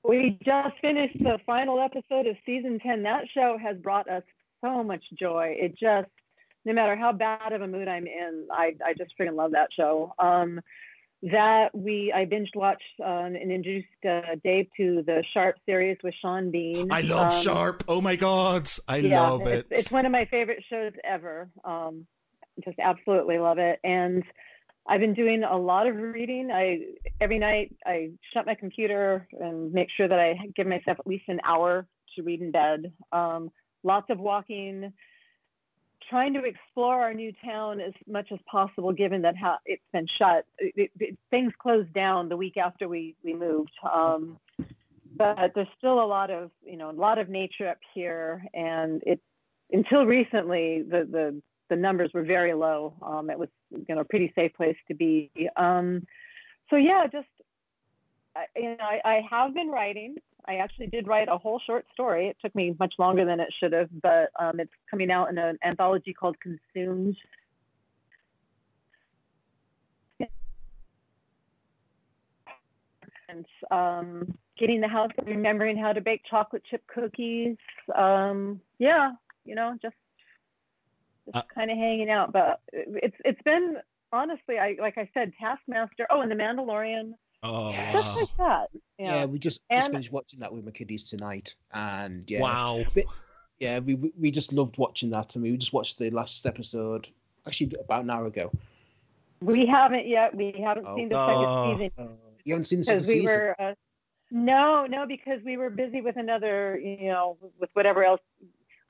We just finished the final episode of season ten. That show has brought us so much joy. It just, no matter how bad of a mood I'm in, I I just freaking love that show. Um, that we I binge watched um, and introduced uh, Dave to the Sharpe series with Sean Bean. I love Um, Sharpe. Oh my god, I yeah, love it. It's, it's one of my favorite shows ever. Um, just absolutely love it. And I've been doing a lot of reading. I every night I shut my computer and make sure that I give myself at least an hour to read in bed. Um, lots of walking, trying to explore our new town as much as possible, given that how it's been shut. It, it, things closed down the week after we we moved. Um, but there's still a lot of you know a lot of nature up here, and it until recently the the the numbers were very low. Um, it was you know a pretty safe place to be. Um, so yeah, just you know I, I have been writing. I actually did write a whole short story. It took me much longer than it should have, but um, it's coming out in an anthology called Consumed. And um, getting the house, remembering how to bake chocolate chip cookies. Um, yeah, you know, just just Uh, kind of hanging out. But it's it's been honestly, I like I said, Taskmaster. Oh, and The Mandalorian. Oh, Yes. Stuff wow. like that. Yeah, Yeah. we just And- just finished watching that with my kiddies tonight, and yeah, wow. yeah, we we- we just loved watching that. I mean, we just watched the last episode actually about an hour ago. We haven't yet. We haven't Oh. seen the Oh. second season You haven't seen the second because we season. were. Uh, no, no, because we were busy with another, you know, with whatever else.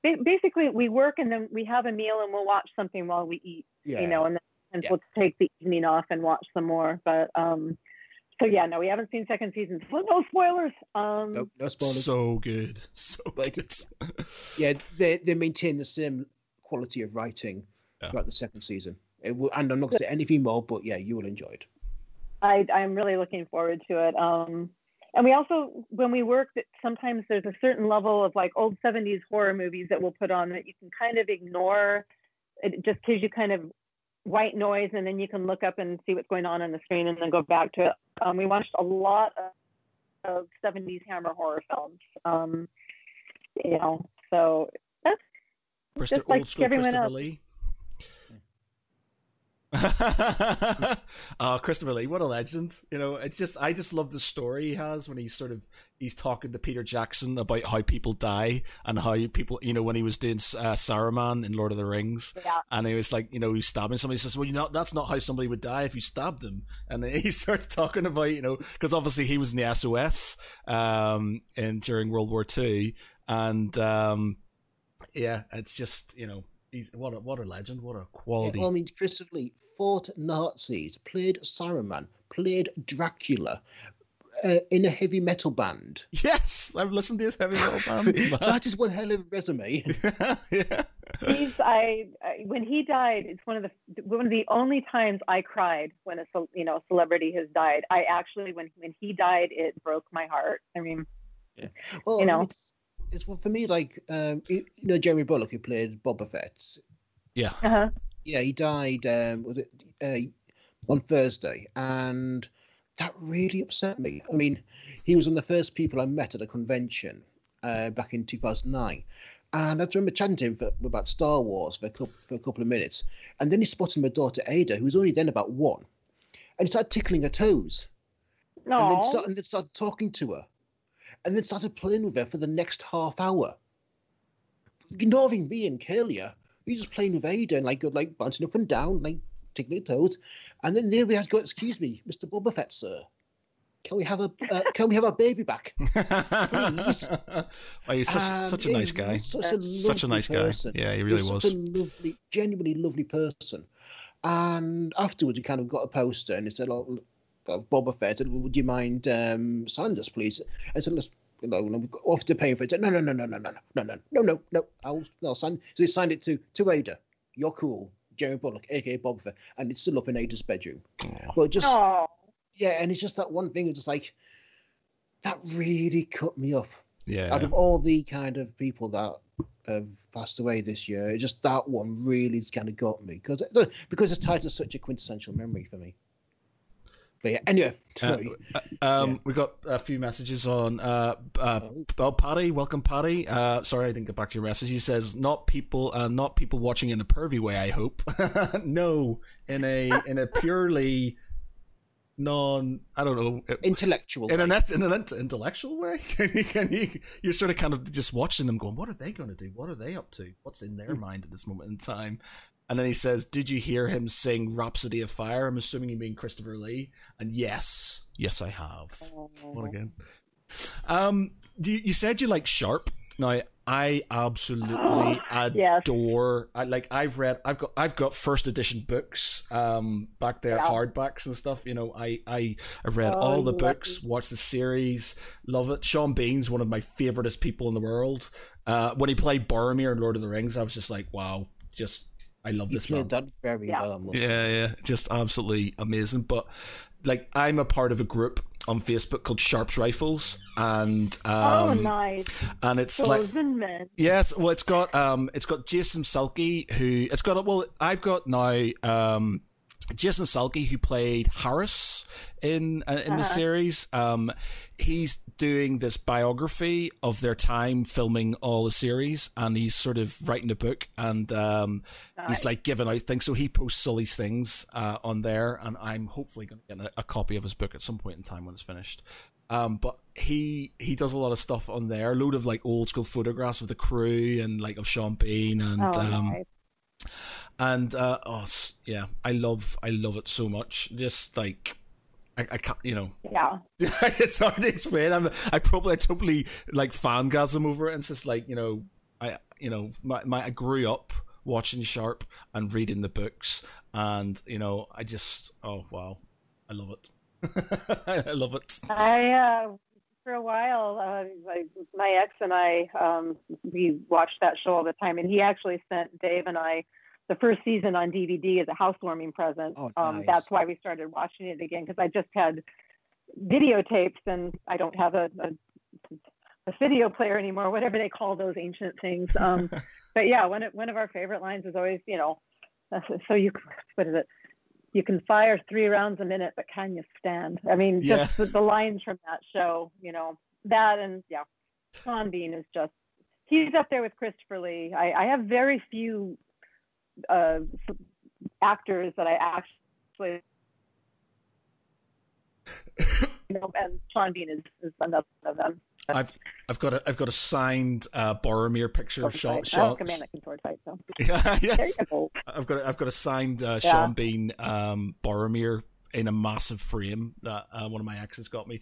Basically, we work and then we have a meal and we'll watch something while we eat, yeah, you know, and then and Yeah. we'll take the evening off and watch some more. But um, so yeah, no, we haven't seen second season. So no spoilers. Um, no, no spoilers. So good. So But good. yeah, they they maintain the same quality of writing Yeah. throughout the second season. It will, and I'm not going to say anything more, but yeah, you will enjoy it. I, I'm really looking forward to it. Um, and we also, when we work, that sometimes there's a certain level of like old 70s horror movies that we'll put on that you can kind of ignore. It just gives you kind of white noise, and then you can look up and see what's going on on the screen and then go back to it. Um, we watched a lot of, of 70s Hammer horror films. Um, you know, so that's Christo- just like old school everyone else. Lee. Oh, Christopher Lee, what a legend! You know, it's just I just love the story he has when he's sort of he's talking to Peter Jackson about how people die and how people, you know, when he was doing uh, Saruman in Lord of the Rings, yeah. and he was like, you know, he's stabbing somebody. He says, "Well, you know, that's not how somebody would die if you stabbed them." And then he starts talking about, you know, because obviously he was in the SOS um, in during World War Two, and um, yeah, it's just you know he's what a what a legend, what a quality. Yeah, well, I mean, Christopher Lee fought Nazis, played Saruman, played Dracula. Uh, in a heavy metal band. Yes, I've listened to his heavy metal band. that is one hell of a resume. yeah. He's I, I, when he died. It's one of the one of the only times I cried when a you know celebrity has died. I actually when when he died, it broke my heart. I mean, yeah. Well, you know, it's, it's for me like um, you know Jeremy Bulloch who played Boba Fett. Yeah. Uh-huh. Yeah, he died. Um, was it uh, on Thursday, and that really upset me. I mean, he was one of the first people I met at a convention uh, back in 2009. And I remember chatting to him for, about Star Wars for a, couple, for a couple of minutes. And then he spotted my daughter Ada, who was only then about one. And he started tickling her toes. No. And then, start, and then started talking to her. And then started playing with her for the next half hour. Not even being Kalia. He was just playing with Ada and like, like bouncing up and down, like tickling her toes. And then there we had to go, excuse me, Mr. Boba Fett, sir. Can we have a uh, can we have our baby back, please? well, he's such, Um, such a nice guy. Such a, Such a nice person. guy. Yeah, he He really was was. such a lovely, genuinely lovely person. And afterwards, he kind of got a poster and he said, "Oh, Boba Fett, said, would you mind um, signing this, please?" I said, "Let's." You know, we've got off to paying for it. He said, no, no, no, no, no, no, no, no, no, no, no. I'll, I'll sign. So he signed it to to Ada. You're cool, Jeremy Bulloch, aka Boba Fett, and it's still up in Ada's bedroom. Aw. But just Oh, yeah, and it's just that one thing. It's just like that really cut me up. Yeah. Out of all the kind of people that have passed away this year, just that one really kind of got me because because it's tied to such a quintessential memory for me. But yeah, anyway, Uh, sorry. uh, um, Yeah. we got a few messages on. Uh, uh, Oh. Paddy, welcome, Paddy. Uh, sorry, I didn't get back to your message. He says, "Not people, uh, not people watching in a pervy way. I hope. no, in a in a purely non. I don't know. intellectual. in an, in an intellectual way, can you, can you, you're sort of kind of just watching them, going, "What are they going to do? What are they up to? What's in their mind at this moment in time?" And then he says, "Did you hear him sing Rhapsody of Fire?" I'm assuming you mean Christopher Lee. And yes, yes, I have. What again? Um, do you, you said you like Sharpe. Now, I absolutely Yes. adore. I like. I've read. I've got. I've got first edition books. Um, back there, Yeah. hardbacks and stuff. You know, I I I've read Oh, all the you books, lucky. watched the series, love it. Sean Bean's one of my favoriteest people in the world. Uh, when he played Boromir in Lord of the Rings, I was just like, wow, just I love You this man. played that very Yeah. well. I. Yeah, yeah, just absolutely amazing. But like, I'm a part of a group on Facebook called Sharpe's Rifles, and oh, um, nice. and it's like. Men. Yes, well, it's got um, it's got Jason Salkey who it's got. Well, I've got now um, Jason Salkey who played Harris in uh, in the Uh-huh. series. Um, he's doing this biography of their time filming all the series, and he's sort of writing a book, and um, Nice. he's like giving out things. So he posts all these things uh, on there, and I'm hopefully going to get a, a copy of his book at some point in time when it's finished. Um, but he he does a lot of stuff on there, a load of like old school photographs of the crew and like of Sean Bean and oh, um, nice. And uh, oh yeah, I love I love it so much. Just like I, I can't, you know, Yeah. it's hard to explain. I'm, I probably I totally like fangasm over it. And it's just like you know, I you know, my, my I grew up watching Sharpe and reading the books, and you know, I just oh wow, I love it. I love it. I uh, for a while, uh, my, my ex and I, um, we watched that show all the time, and he actually sent Dave and I the first season on DVD as a housewarming present. Oh, um, nice. That's why we started watching it again because I just had videotapes, and I don't have a, a, a video player anymore, whatever they call those ancient things. Um, but yeah, one of, one of our favorite lines is always, you know, so you what is it? You can fire three rounds a minute, but can you stand? I mean, just Yeah. the, the lines from that show, you know, that and yeah, Sean Bean is just he's up there with Christopher Lee. I, I have very few uh, actors that I actually you know, and Sean Bean is, is another of them. I've I've got a I've got a signed uh, Boromir picture of Sean. Sean oh, man that can sword fight. So yeah, yes. I've got a, I've got a signed uh, yeah. Sean Bean um, Boromir in a massive frame that uh, one of my exes got me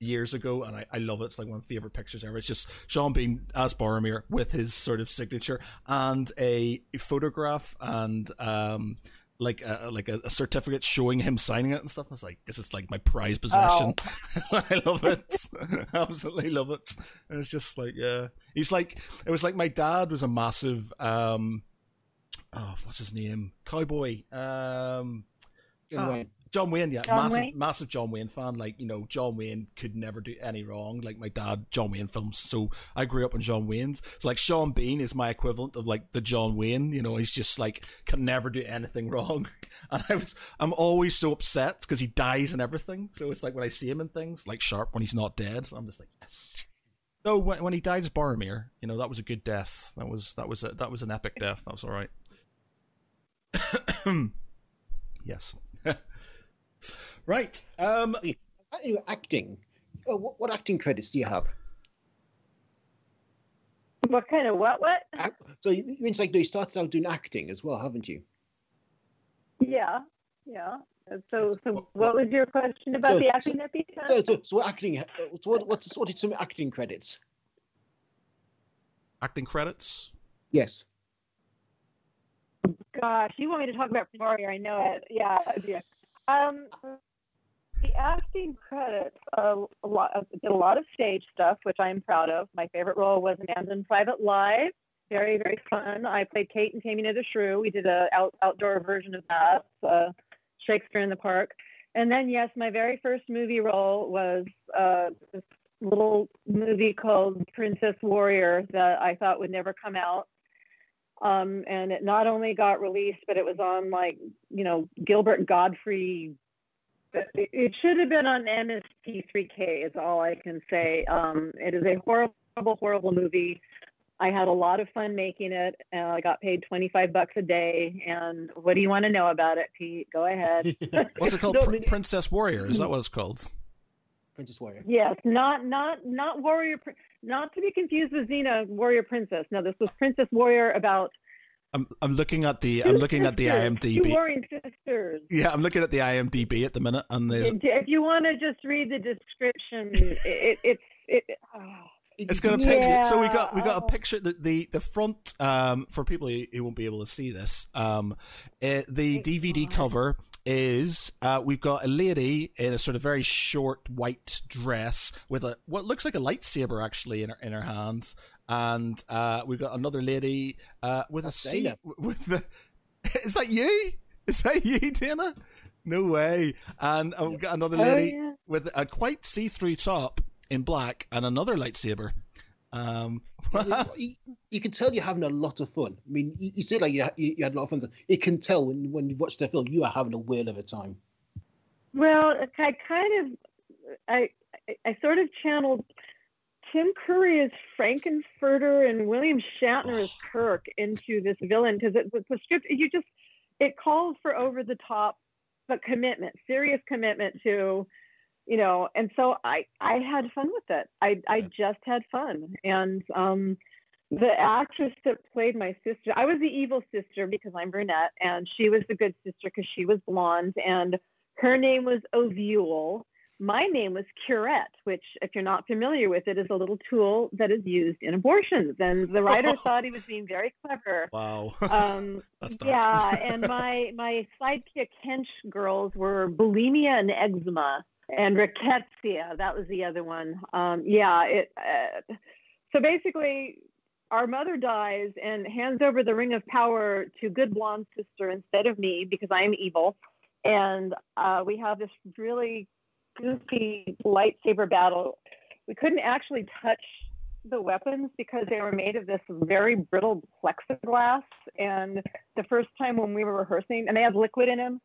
years ago, and I, I love it. It's like one of my favorite pictures ever. It's just Sean Bean as Boromir with his sort of signature and a photograph and um like a, like a, a, certificate showing him signing it and stuff. I was like, this is like my prized possession. Oh. I love it. Absolutely love it. And it's just like, yeah, he's like, it was like my dad was a massive, um, oh, what's his name? Cowboy. Um, uh, John Wayne, yeah, John massive, Wayne? massive John Wayne fan. Like you know, John Wayne could never do any wrong. Like my dad, John Wayne films. So I grew up on John Wayne's. So like Sean Bean is my equivalent of like the John Wayne. You know, he's just like can never do anything wrong. And I was, I'm always so upset because he dies and everything. So it's like when I see him in things like Sharpe when he's not dead, I'm just like yes. So when when he died as Boromir, you know that was a good death. That was that was a, that was an epic death. That was all right. yes. Right. Um, anyway, acting. Oh, what, what, acting credits do you have? What kind of what? What? So you mean like you started out doing acting as well, haven't you? Yeah, yeah. So, so what was your question about so, the acting so, so, so, so, what acting? So what, what's what are some acting credits? Acting credits? Yes. Gosh, you want me to talk about Warrior? I know it. Yeah, yeah. Um, the acting credits uh, a lot did a lot of stage stuff, which I'm proud of. My favorite role was Mandarin Private Live. Very very fun. I played Kate and Taming of the Shrew. We did a out, outdoor version of that, uh, Shakespeare in the Park. And then yes, my very first movie role was uh, this little movie called Princess Warrior that I thought would never come out. Um, and it not only got released, but it was on like you know Gilbert Gottfried. it should have been on MST3K, is all I can say. Um, it is a horrible, horrible movie. I had a lot of fun making it. and I got paid 25 bucks a day. And what do you want to know about it, Pete? Go ahead. What's it called? No, Pr- Princess Warrior. Is that what it's called? Princess Warrior. Yes, not not not Warrior, not to be confused with Xena Warrior Princess. No, this was Princess Warrior about I'm I'm looking at the I'm looking at the IMDb. Warring sisters. Yeah, I'm looking at the IMDb at the minute, and there's. If you want to just read the description, it, it, it, it oh. It's got a picture. Yeah. So we got we got a picture. The the, the front um, for people who, who won't be able to see this. Um, it, the DVD cover is uh, we've got a lady in a sort of very short white dress with a what looks like a lightsaber actually in her in her hands and uh, we've got another lady uh, with That's a seat with the. Is that you? Is that you, Dana? No way. And uh, we've got another lady oh, yeah. with a quite see-through top in black and another lightsaber. Um, you, you, can tell you're having a lot of fun. I mean, you, you say like you, you, had a lot of fun. It can tell when when you watch the film, you are having a whale of a time. Well, I kind of, I, I sort of channeled Tim Curry as Frank-N-Furter and William Shatner as Kirk into this villain because it, the script you just it calls for over the top but commitment, serious commitment to, you know, and so I I had fun with it. I I just had fun, and um, the actress that played my sister, I was the evil sister because I'm brunette, and she was the good sister because she was blonde, and her name was Ovule my name was Curette, which, if you're not familiar with it, is a little tool that is used in abortions. And the writer thought he was being very clever. Wow. Um, yeah, and my my sidekick hench girls were bulimia and eczema, and rickettsia. That was the other one. Um, yeah. It. Uh, so basically, our mother dies and hands over the ring of power to good blonde sister instead of me because I'm evil. And uh, we have this really goofy lightsaber battle, we couldn't actually touch the weapons because they were made of this very brittle plexiglass. And the first time when we were rehearsing, and they had liquid in them,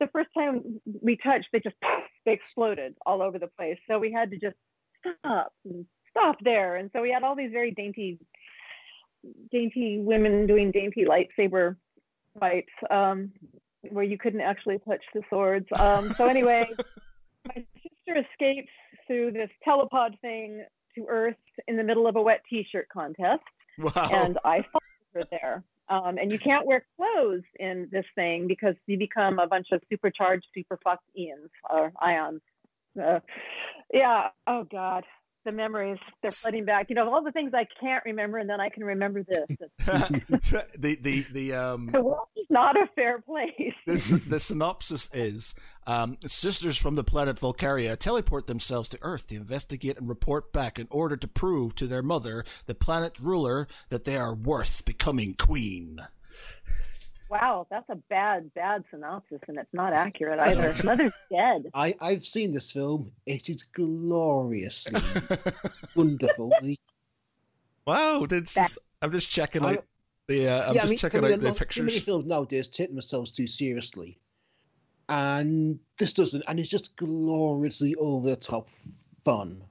the first time we touched, they just they exploded all over the place. So we had to just stop and stop there. And so we had all these very dainty, dainty women doing dainty lightsaber fights um, where you couldn't actually touch the swords. Um, so anyway, my sister escapes through this telepod thing to Earth in the middle of a wet T-shirt contest, Wow. and I followed her there. Um, and you can't wear clothes in this thing because you become a bunch of supercharged, super fucked Ians or ions. Uh, yeah. Oh God, the memories they're flooding back. You know, all the things I can't remember, and then I can remember this. the the the um The world is not a fair place. this the synopsis is um, sisters from the planet Volcaria teleport themselves to Earth to investigate and report back in order to prove to their mother, the planet ruler, that they are worth becoming queen. Wow, that's a bad, bad synopsis, and it's not accurate either. Mother's dead. I, I've seen this film. It is gloriously wonderful. Wow, it's just, I'm just checking out the. Uh, I'm yeah, just I mean, checking I mean, out the not Too many pictures. films nowadays take themselves too seriously, and this doesn't. And it's just gloriously over the top fun.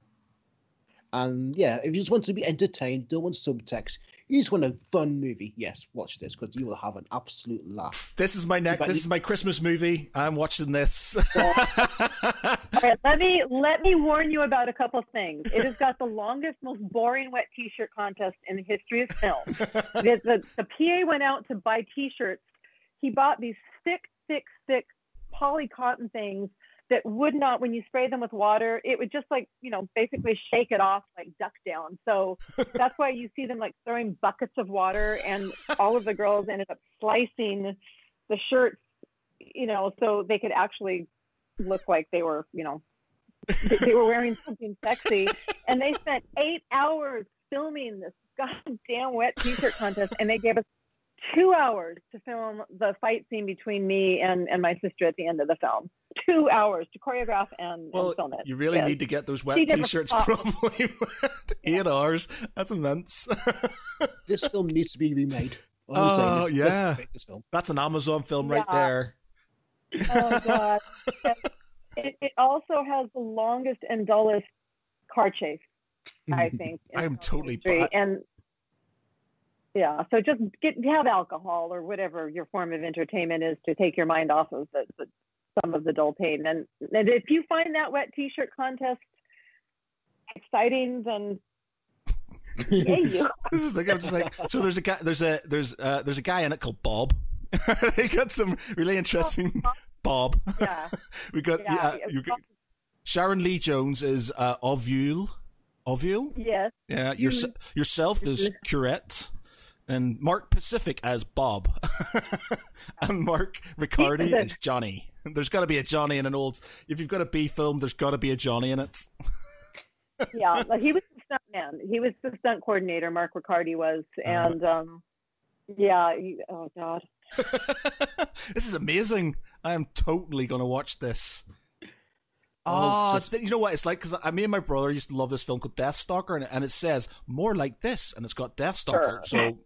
And yeah, if you just want to be entertained, don't want subtext, you just want a fun movie. Yes, watch this because you will have an absolute laugh. This is my next. This is my Christmas movie. I'm watching this. All right, let me let me warn you about a couple of things. It has got the longest, most boring wet T-shirt contest in the history of film. the, the, the PA went out to buy T-shirts. He bought these thick, thick, thick poly cotton things that would not, when you spray them with water, it would just like you know basically shake it off like duck down. So that's why you see them like throwing buckets of water, and all of the girls ended up slicing the shirts, you know, so they could actually look like they were, you know, they, were wearing something sexy. And they spent eight hours filming this goddamn wet t-shirt contest, and they gave us two hours to film the fight scene between me and, and my sister at the end of the film. Two hours to choreograph and, well, and film it. you really Yes. need to get those wet never T-shirts. stopped. Probably eight hours. That's immense. This film needs to be remade. Oh, I'm is, yeah. this film. That's an Amazon film right there. Oh god. it, it also has the longest and dullest car chase, I think. I am totally history. and yeah, so just get have alcohol or whatever your form of entertainment is to take your mind off of the, the some of the dull pain. And, and if you find that wet t-shirt contest exciting, then. This is like I'm just like so. There's a guy. There's a there's uh there's a guy in it called Bob. they got some really interesting Bob. Yeah, we got yeah. yeah. you got, Sharon Lee Jones is uh, Ovule. Ovule. yes. Yeah. Your, yourself is Curette. And Mark Pacific as Bob, and Mark Riccardi as Johnny. There's got to be a Johnny in an old. If you've got a B film, there's got to be a Johnny in it. yeah, like he was the stunt man. He was the stunt coordinator. Mark Riccardi was, Uh-huh. and um, yeah. He, oh God. this is amazing. I am totally going to watch this. Oh, Oh, just- you know what it's like? Because I, me and my brother used to love this film called Deathstalker, and, and it says more like this, and it's got Death Deathstalker. So,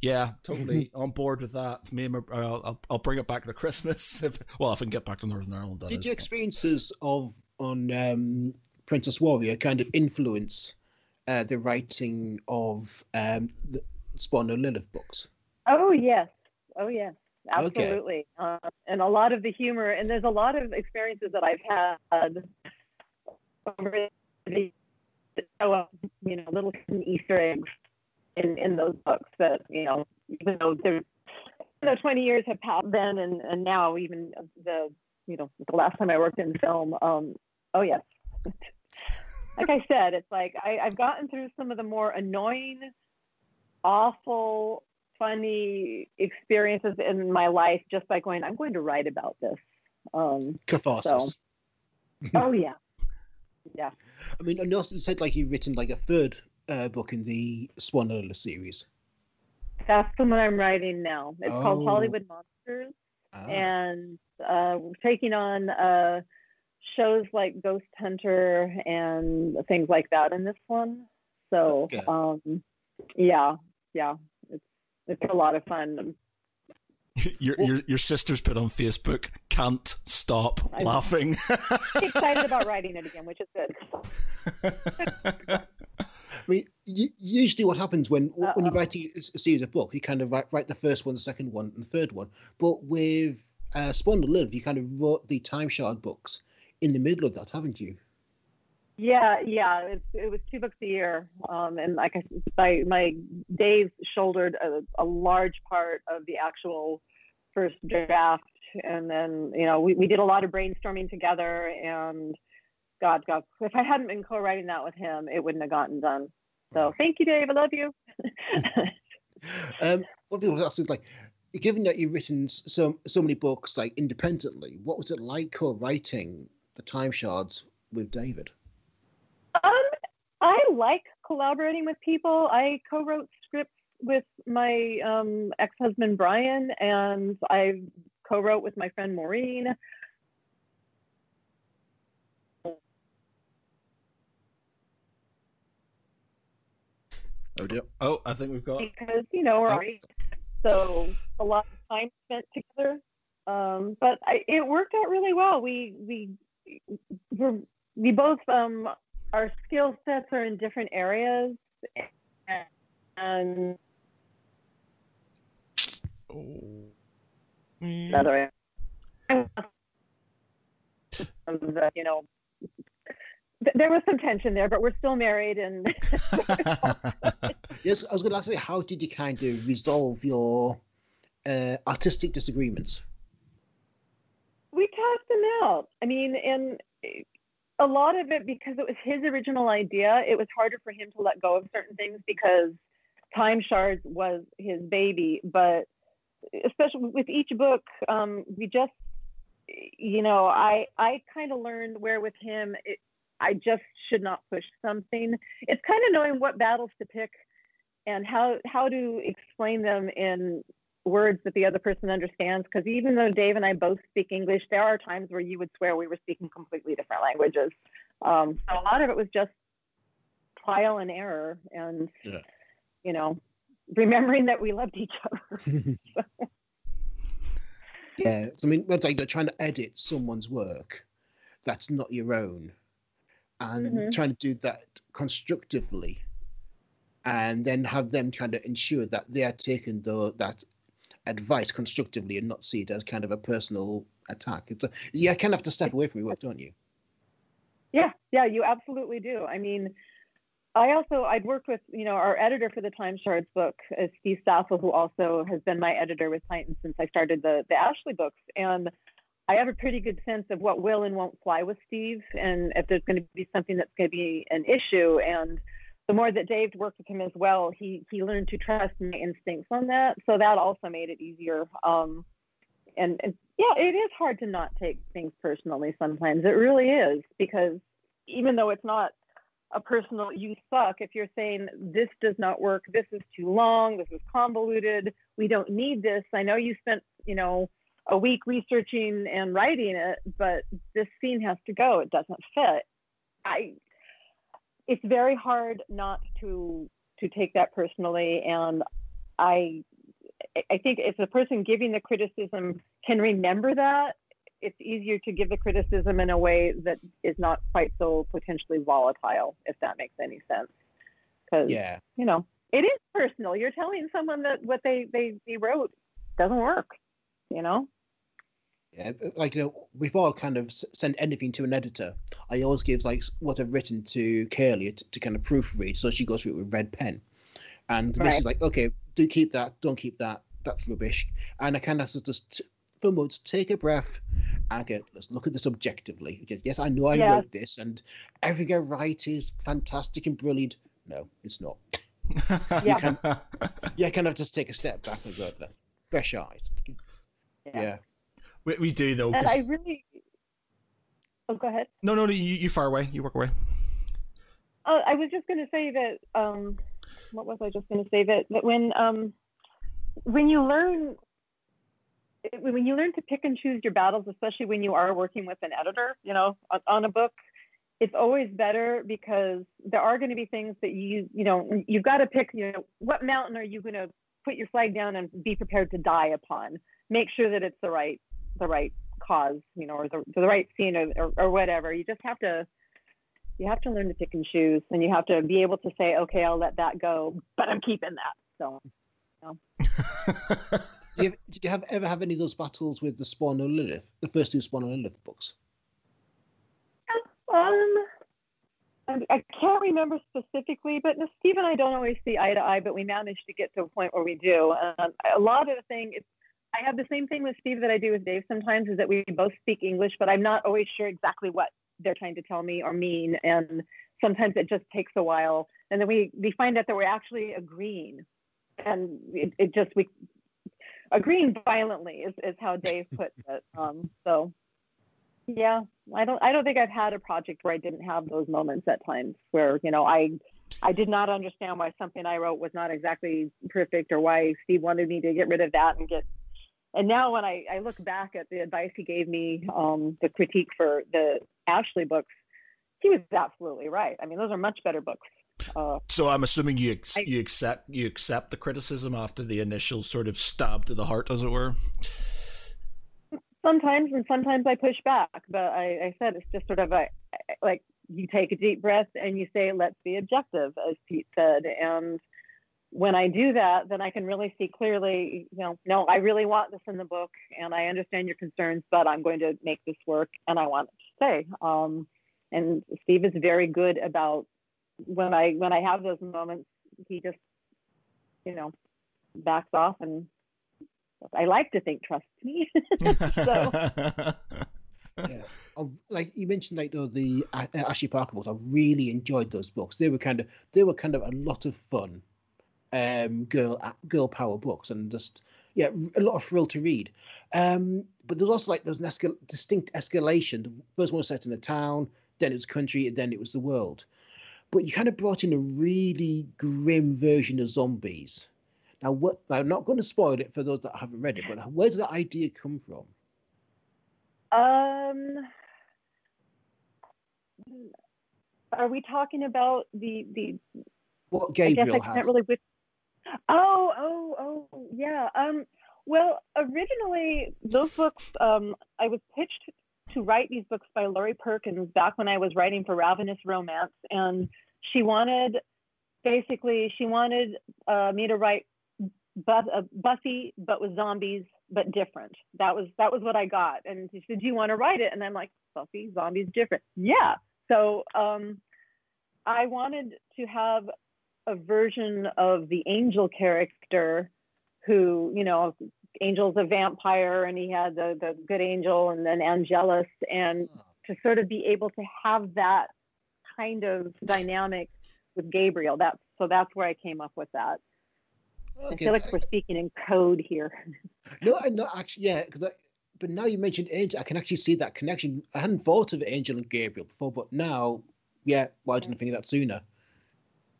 yeah, totally on board with that. Me and my, I'll, I'll, I'll bring it back to Christmas. If, well, if I can get back to Northern Ireland, that Did is. your experiences of on um, Princess Warrior kind of influence uh, the writing of um, the Spawn and Lilith books? Oh yes. Oh yes. Okay. Absolutely. Uh, and a lot of the humor, and there's a lot of experiences that I've had over the, you know, little Easter eggs in, in those books that, you know, even though they're, you know, 20 years have passed then and, and now even the, you know, the last time I worked in film, um, oh yes. like I said, it's like I, I've gotten through some of the more annoying, awful, funny experiences in my life just by going, I'm going to write about this. Um, Catharsis. oh yeah, yeah. I mean, and you also said like you've written like a third uh, book in the Swan series. That's the one I'm writing now. It's called Oh. Hollywood Monsters, Ah, and uh, taking on uh, shows like Ghost Hunter and things like that in this one. So, Okay. um, yeah, yeah, it's it's a lot of fun. your, your your sister's put on Facebook. Can't stop I- laughing. Excited about writing it again, which is good. I mean, usually what happens when when Uh-oh. you're writing a s- a series of books, you kind of write, write the first one, the second one, and the third one. But with uh, Spawn to Live, you kind of wrote the Time Shard books in the middle of that, haven't you? Yeah, yeah. It's, it was two books a year, um, and like I, my my Dave shouldered a, a large part of the actual first draft, and then you know we, we did a lot of brainstorming together. And God, God, if I hadn't been co-writing that with him, it wouldn't have gotten done. So thank you, Dave. I love you. Um, what people ask is like, given that you've written so so many books like independently, what was it like co-writing the Time Shards with David? Um, I like collaborating with people. I co-wrote scripts with my um, ex-husband Brian, and I co-wrote with my friend Maureen. Oh dear. Oh, I think we've got. because you know we're already so a lot of time spent together. Um, but I, it worked out really well. We we we're, we both um, our skill sets are in different areas, and Oh. another you know there was some tension there, but we're still married and Yes, I was going to ask you, how did you kind of resolve your uh, artistic disagreements? we cast them out. I mean, and a lot of it because it was his original idea, it was harder for him to let go of certain things because Time Shards was his baby. But especially with each book, um, we just, you know, I I kind of learned where with him, it, I just should not push something. It's kind of knowing what battles to pick and how how to explain them in words that the other person understands. Because even though Dave and I both speak English, there are times where you would swear we were speaking completely different languages. Um, so a lot of it was just trial and error, and Yeah. you know, remembering that we loved each other. yeah, I mean, it's like they're trying to edit someone's work that's not your own, and Mhm. trying to do that constructively, and then have them trying to ensure that they are taking the, that advice constructively and not see it as kind of a personal attack. It's a, you kind of have to step away from your work, don't you? Yeah, yeah, you absolutely do. I mean, I also I'd worked with you know our editor for the Time Shards book, uh, Steve Saffel, who also has been my editor with Titan since I started the the Ashley books, and I have a pretty good sense of what will and won't fly with Steve, and if there's going to be something that's going to be an issue. And the more that Dave worked with him as well, he he learned to trust my instincts on that, so that also made it easier. Um, and, and yeah, it is hard to not take things personally sometimes. It really is because even though it's not a personal you suck if you're saying this does not work. This is too long. This is convoluted. We don't need this. I know you spent you know a week researching and writing it but this scene has to go. It doesn't fit. I it's very hard not to to take that personally and i i think if the person giving the criticism can remember that it's easier to give the criticism in a way that is not quite so potentially volatile, if that makes any sense. Because Yeah. you know, it is personal. You're telling someone that what they they, they wrote doesn't work. You know. Yeah, like you know, before I kind of s- send anything to an editor, I always give like what I've written to Kaylee to, to kind of proofread, so she goes through it with red pen, and Right. she's like, okay, do keep that, don't keep that, that's rubbish, and I kind of just t- for months take a breath, and I again, let's look at this objectively. Okay, Yes, I know I Yeah. wrote this, and everything I write is fantastic and brilliant. No, it's not. Yeah. Yeah, kind of just take a step back and go, "Look, fresh eyes. Yeah. We, we do though. And I really. Oh, go ahead. No, no, no. You, you far away. You work away. Uh, I was just going to say that. Um, what was I just going to say that that when um, when you learn when you learn to pick and choose your battles, especially when you are working with an editor, you know, on, on a book, it's always better because there are going to be things that you you know you've got to pick. You know, what mountain are you going to put your flag down and be prepared to die upon? Make sure that it's the right the right cause, you know, or the, the right scene or, or, or whatever. You just have to you have to learn to pick and choose, and you have to be able to say, okay, I'll let that go, but I'm keeping that. So. You know. did, you, did you have ever have any of those battles with the Spawn of Lilith, the first two Spawn of Lilith books? Um, I can't remember specifically, but Steve and I don't always see eye to eye, but we managed to get to a point where we do. Um, a lot of the thing is, I have the same thing with Steve that I do with Dave sometimes is that we both speak English, but I'm not always sure exactly what they're trying to tell me or mean. And sometimes it just takes a while. And then we, we find out that we're actually agreeing. And it, it just, we agreeing violently is, is how Dave puts it. Um, so yeah, I don't I don't think I've had a project where I didn't have those moments at times where, you know, I I did not understand why something I wrote was not exactly perfect or why Steve wanted me to get rid of that and get and now when I, I look back at the advice he gave me, um, the critique for the Ashley books, he was absolutely right. I mean, those are much better books. Uh, so I'm assuming you I, you accept you accept the criticism after the initial sort of stab to the heart, as it were sometimes and sometimes I push back, but I, I said it's just sort of a like you take a deep breath and you say, let's be objective, as Pete said. And when I do that, then I can really see clearly, you know, no, I really want this in the book and I understand your concerns, but I'm going to make this work and I want it to stay. Um, and Steve is very good about when I when I have those moments, he just, you know, backs off and I like to think trust me. so. yeah. like you mentioned, like the, the uh, Ashley Parker books, I really enjoyed those books. They were kind of they were kind of a lot of fun, um, girl uh, girl power books, and just yeah, a lot of thrill to read. Um, but there's also like there's an escal- distinct escalation. The first one was set in a town, then it was country, and then it was the world. But you kind of brought in a really grim version of zombies now, what, I'm not going to spoil it for those that haven't read it, but where does that idea come from? Um, are we talking about the the? What Gabriel I guess I can't really. With, oh, oh, oh, yeah. Um. Well, originally those books, um, I was pitched to write these books by Lori Perkins back when I was writing for Ravenous Romance, and she wanted basically she wanted uh, me to write but, uh, Buffy, but with zombies, but different. That was that was what I got. And she said, "Do you want to write it?" And I'm like, "Buffy, zombies, different." Yeah. So um, I wanted to have a version of the Angel character, who you know, Angel's a vampire, and he had the the good angel, and then Angelus, and to sort of be able to have that kind of dynamic with Gabriel. That's so that's where I came up with that. Okay. I feel like we're speaking in code here. No, I know actually, yeah, because but now you mentioned Angel, I can actually see that connection. I hadn't thought of Angel and Gabriel before, but now, yeah, why didn't I think of that sooner?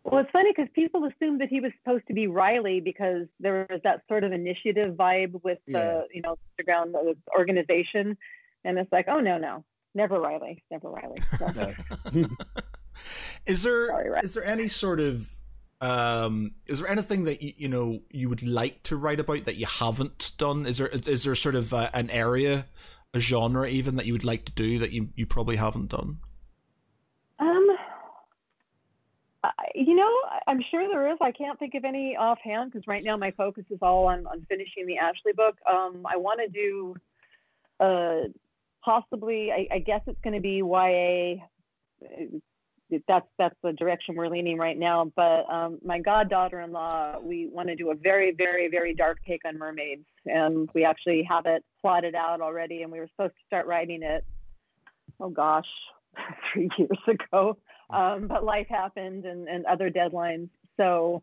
Well, it's funny because people assumed that he was supposed to be Riley because there was that sort of initiative vibe with the, yeah. you know, underground organization, and it's like, oh no, no, never Riley, never Riley. So. is there Sorry, is there any sort of um is there anything that you, you know you would like to write about that you haven't done? Is there is there sort of uh, an area a genre even that you would like to do that you you probably haven't done um you know i'm sure there is i can't think of any offhand because right now my focus is all on, on finishing the ashley book um i want to do uh possibly I, I guess it's going to be ya that's that's the direction we're leaning right now. But um, my goddaughter-in-law, we want to do a very, very, very dark take on mermaids, and we actually have it plotted out already. And we were supposed to start writing it. Oh gosh, three years ago. Um, but life happened and, and other deadlines. So,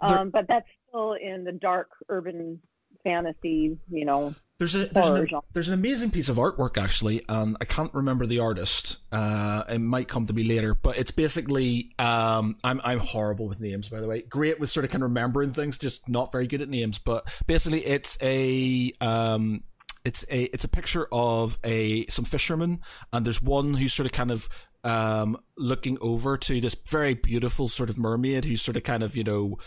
um, but that's still in the dark urban fantasy, you know, there's a there's an, there's an, amazing piece of artwork actually, and I can't remember the artist. Uh, it might come to me later, but it's basically um, I'm I'm horrible with names by the way. Great with sort of kind of remembering things, just not very good at names. But basically, it's a um, it's a it's a picture of a some fishermen, and there's one who's sort of kind of um, looking over to this very beautiful sort of mermaid who's sort of kind of you know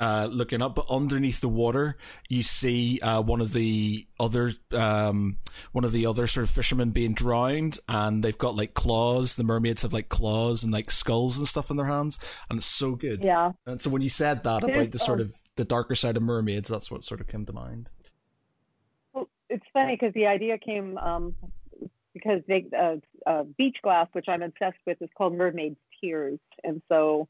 uh, looking up, but underneath the water, you see uh, one of the other um, one of the other sort of fishermen being drowned, and they've got like claws. The mermaids have like claws and like skulls and stuff in their hands, and it's so good. Yeah. And so when you said that There's, about the sort um, of the darker side of mermaids, that's what sort of came to mind. Well, it's funny because the idea came um, because they uh, uh, beach glass, which I'm obsessed with, is called Mermaid's Tears, and so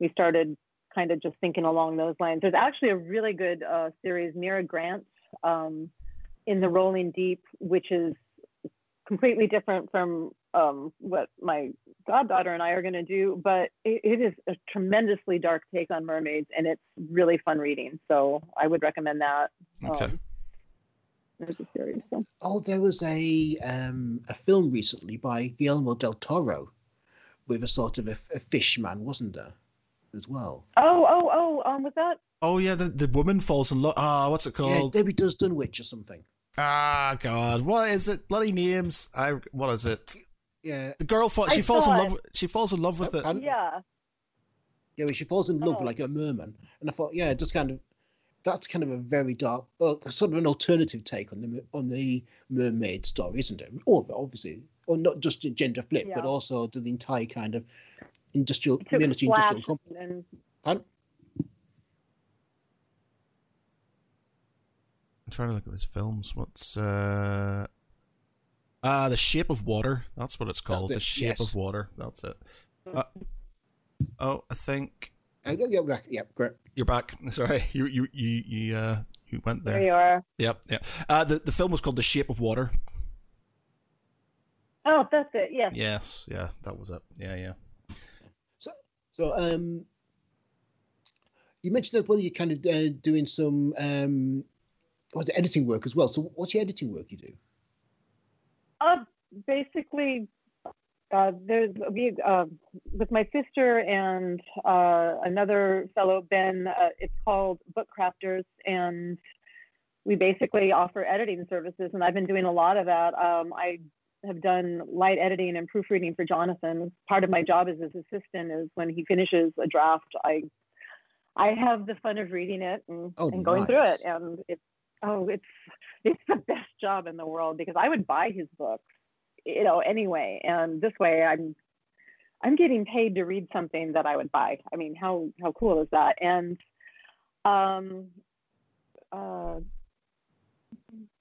we started kind of just thinking along those lines. There's actually a really good uh, series, Mira Grant, um, in the Rolling Deep, which is completely different from um, what my goddaughter and I are going to do, but it, it is a tremendously dark take on mermaids, and it's really fun reading. So I would recommend that. Okay. Um, there's a series. So. Oh, there was a um, a film recently by Guillermo del Toro with a sort of a, a fish man, wasn't there? As well. Oh, oh, oh, um, was that? Oh yeah, the the woman falls in love. Ah, what's it called? Yeah, called? Debbie does Dunwich or something. ah, God, what is it? Bloody names. I what is it? Yeah. The girl falls. I She falls in love. it. with- She falls in love with it. And- Yeah. Yeah, well, she falls in love Oh. with like a merman, and I thought, yeah, just kind of, that's kind of a very dark, well, sort of an alternative take on the on the mermaid story, isn't it? Or obviously, or not just a gender flip, but Yeah. also the entire kind of industrial It took military Flash industrial complex. and Pardon? I'm trying to look at his films. What's uh ah the Shape of Water? That's what it's called. it, The Shape yes. of Water. That's it. Uh, oh, I think Uh, yeah, back. yeah, great. you're back. Sorry, you you you you uh you went there there. you are. Yep, yep. Uh, the the film was called The Shape of Water. Oh, that's it. Yes. Yes, yeah, that was it. Yeah, yeah. So, so um, you mentioned that well, you're kind of uh, doing some um, what's it, editing work as well. So, what's your editing work you do? Uh, basically, uh, there's we uh, with my sister and uh, another fellow Ben. Uh, it's called Book Crafters, and we basically offer editing services. And I've been doing a lot of that. Um, I have done light editing and proofreading for Jonathan. Part of my job as his assistant is when he finishes a draft, I I have the fun of reading it and, Oh, and going through it, and it's oh, it's it's the best job in the world because I would buy his books, you know, anyway. And this way, I'm I'm getting paid to read something that I would buy. I mean, how how cool is that? And um, uh,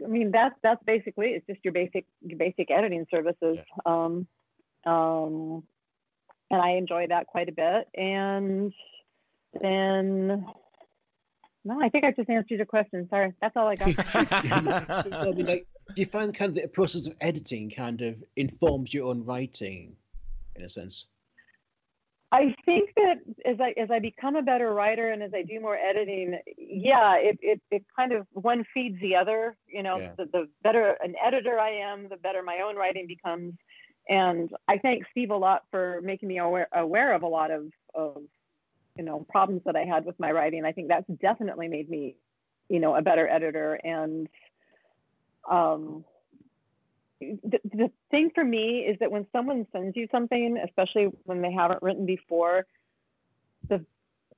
I mean, that's that's basically it's just your basic your basic editing services. Um, um, and I enjoy that quite a bit. And then, no, I think I just answered your question. Sorry, that's all I got. I mean, like, do you find kind of the process of editing kind of informs your own writing, in a sense? I think that as I as I become a better writer and as I do more editing, yeah, it it, it kind of one feeds the other. You know, Yeah. the, the better an editor I am, the better my own writing becomes. And I thank Steve a lot for making me aware aware of a lot of of you know problems that I had with my writing. I think that's definitely made me, you know, a better editor. And um, the, the thing for me is that when someone sends you something, especially when they haven't written before, the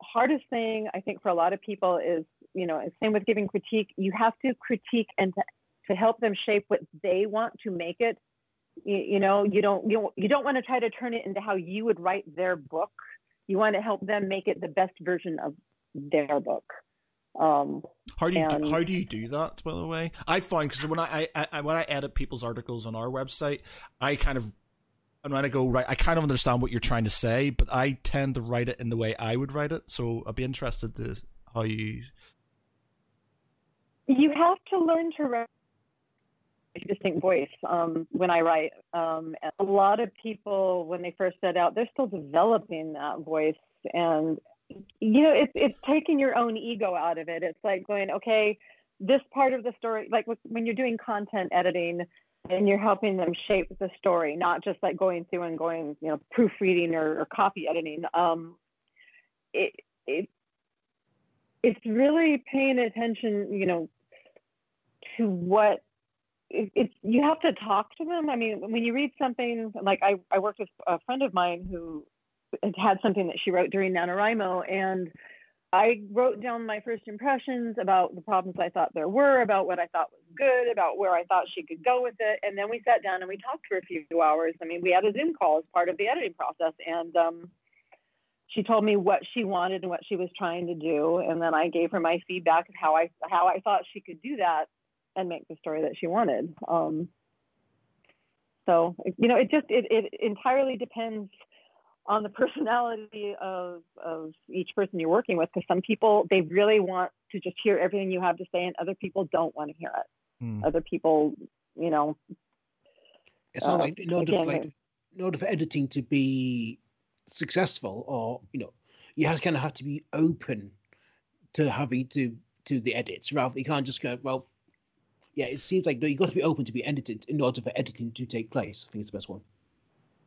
hardest thing I think for a lot of people is, you know, same with giving critique, you have to critique and to, to help them shape what they want to make it. You, you know, you don't you you don't want to try to turn it into how you would write their book. You want to help them make it the best version of their book. Um, How do you do, how do you do that? By the way, I find because when I, I, I when I edit people's articles on our website, I kind of and when I go right, I kind of understand what you're trying to say, but I tend to write it in the way I would write it. So I'd be interested to how you. you have to learn to write a distinct voice um, when I write. Um, a lot of people, when they first set out, they're still developing that voice, and you know, it's it's taking your own ego out of it. It's like going, okay, this part of the story, like when you're doing content editing. And you're helping them shape the story, not just like going through and going, you know, proofreading or, or copy editing. Um, it, it, it's really paying attention, you know, to what it, it's you have to talk to them. I mean, when you read something like I, I worked with a friend of mine who had had something that she wrote during NaNoWriMo, and I wrote down my first impressions about the problems I thought there were, about what I thought was good, about where I thought she could go with it, and then we sat down and we talked for a few hours. I mean, we had a Zoom call as part of the editing process, and um, she told me what she wanted and what she was trying to do, and then I gave her my feedback of how I how I thought she could do that and make the story that she wanted. Um, so you know, it just it, it entirely depends on the personality of of each person you're working with because some people they really want to just hear everything you have to say and other people don't want to hear it. Mm. other people you know it's not uh, like in order, for, like, in order for editing to be successful or you know you have kind of have to be open to having to to the edits rather you can't just go well yeah it seems like no, you've got to be open to be edited in order for editing to take place i think it's the best one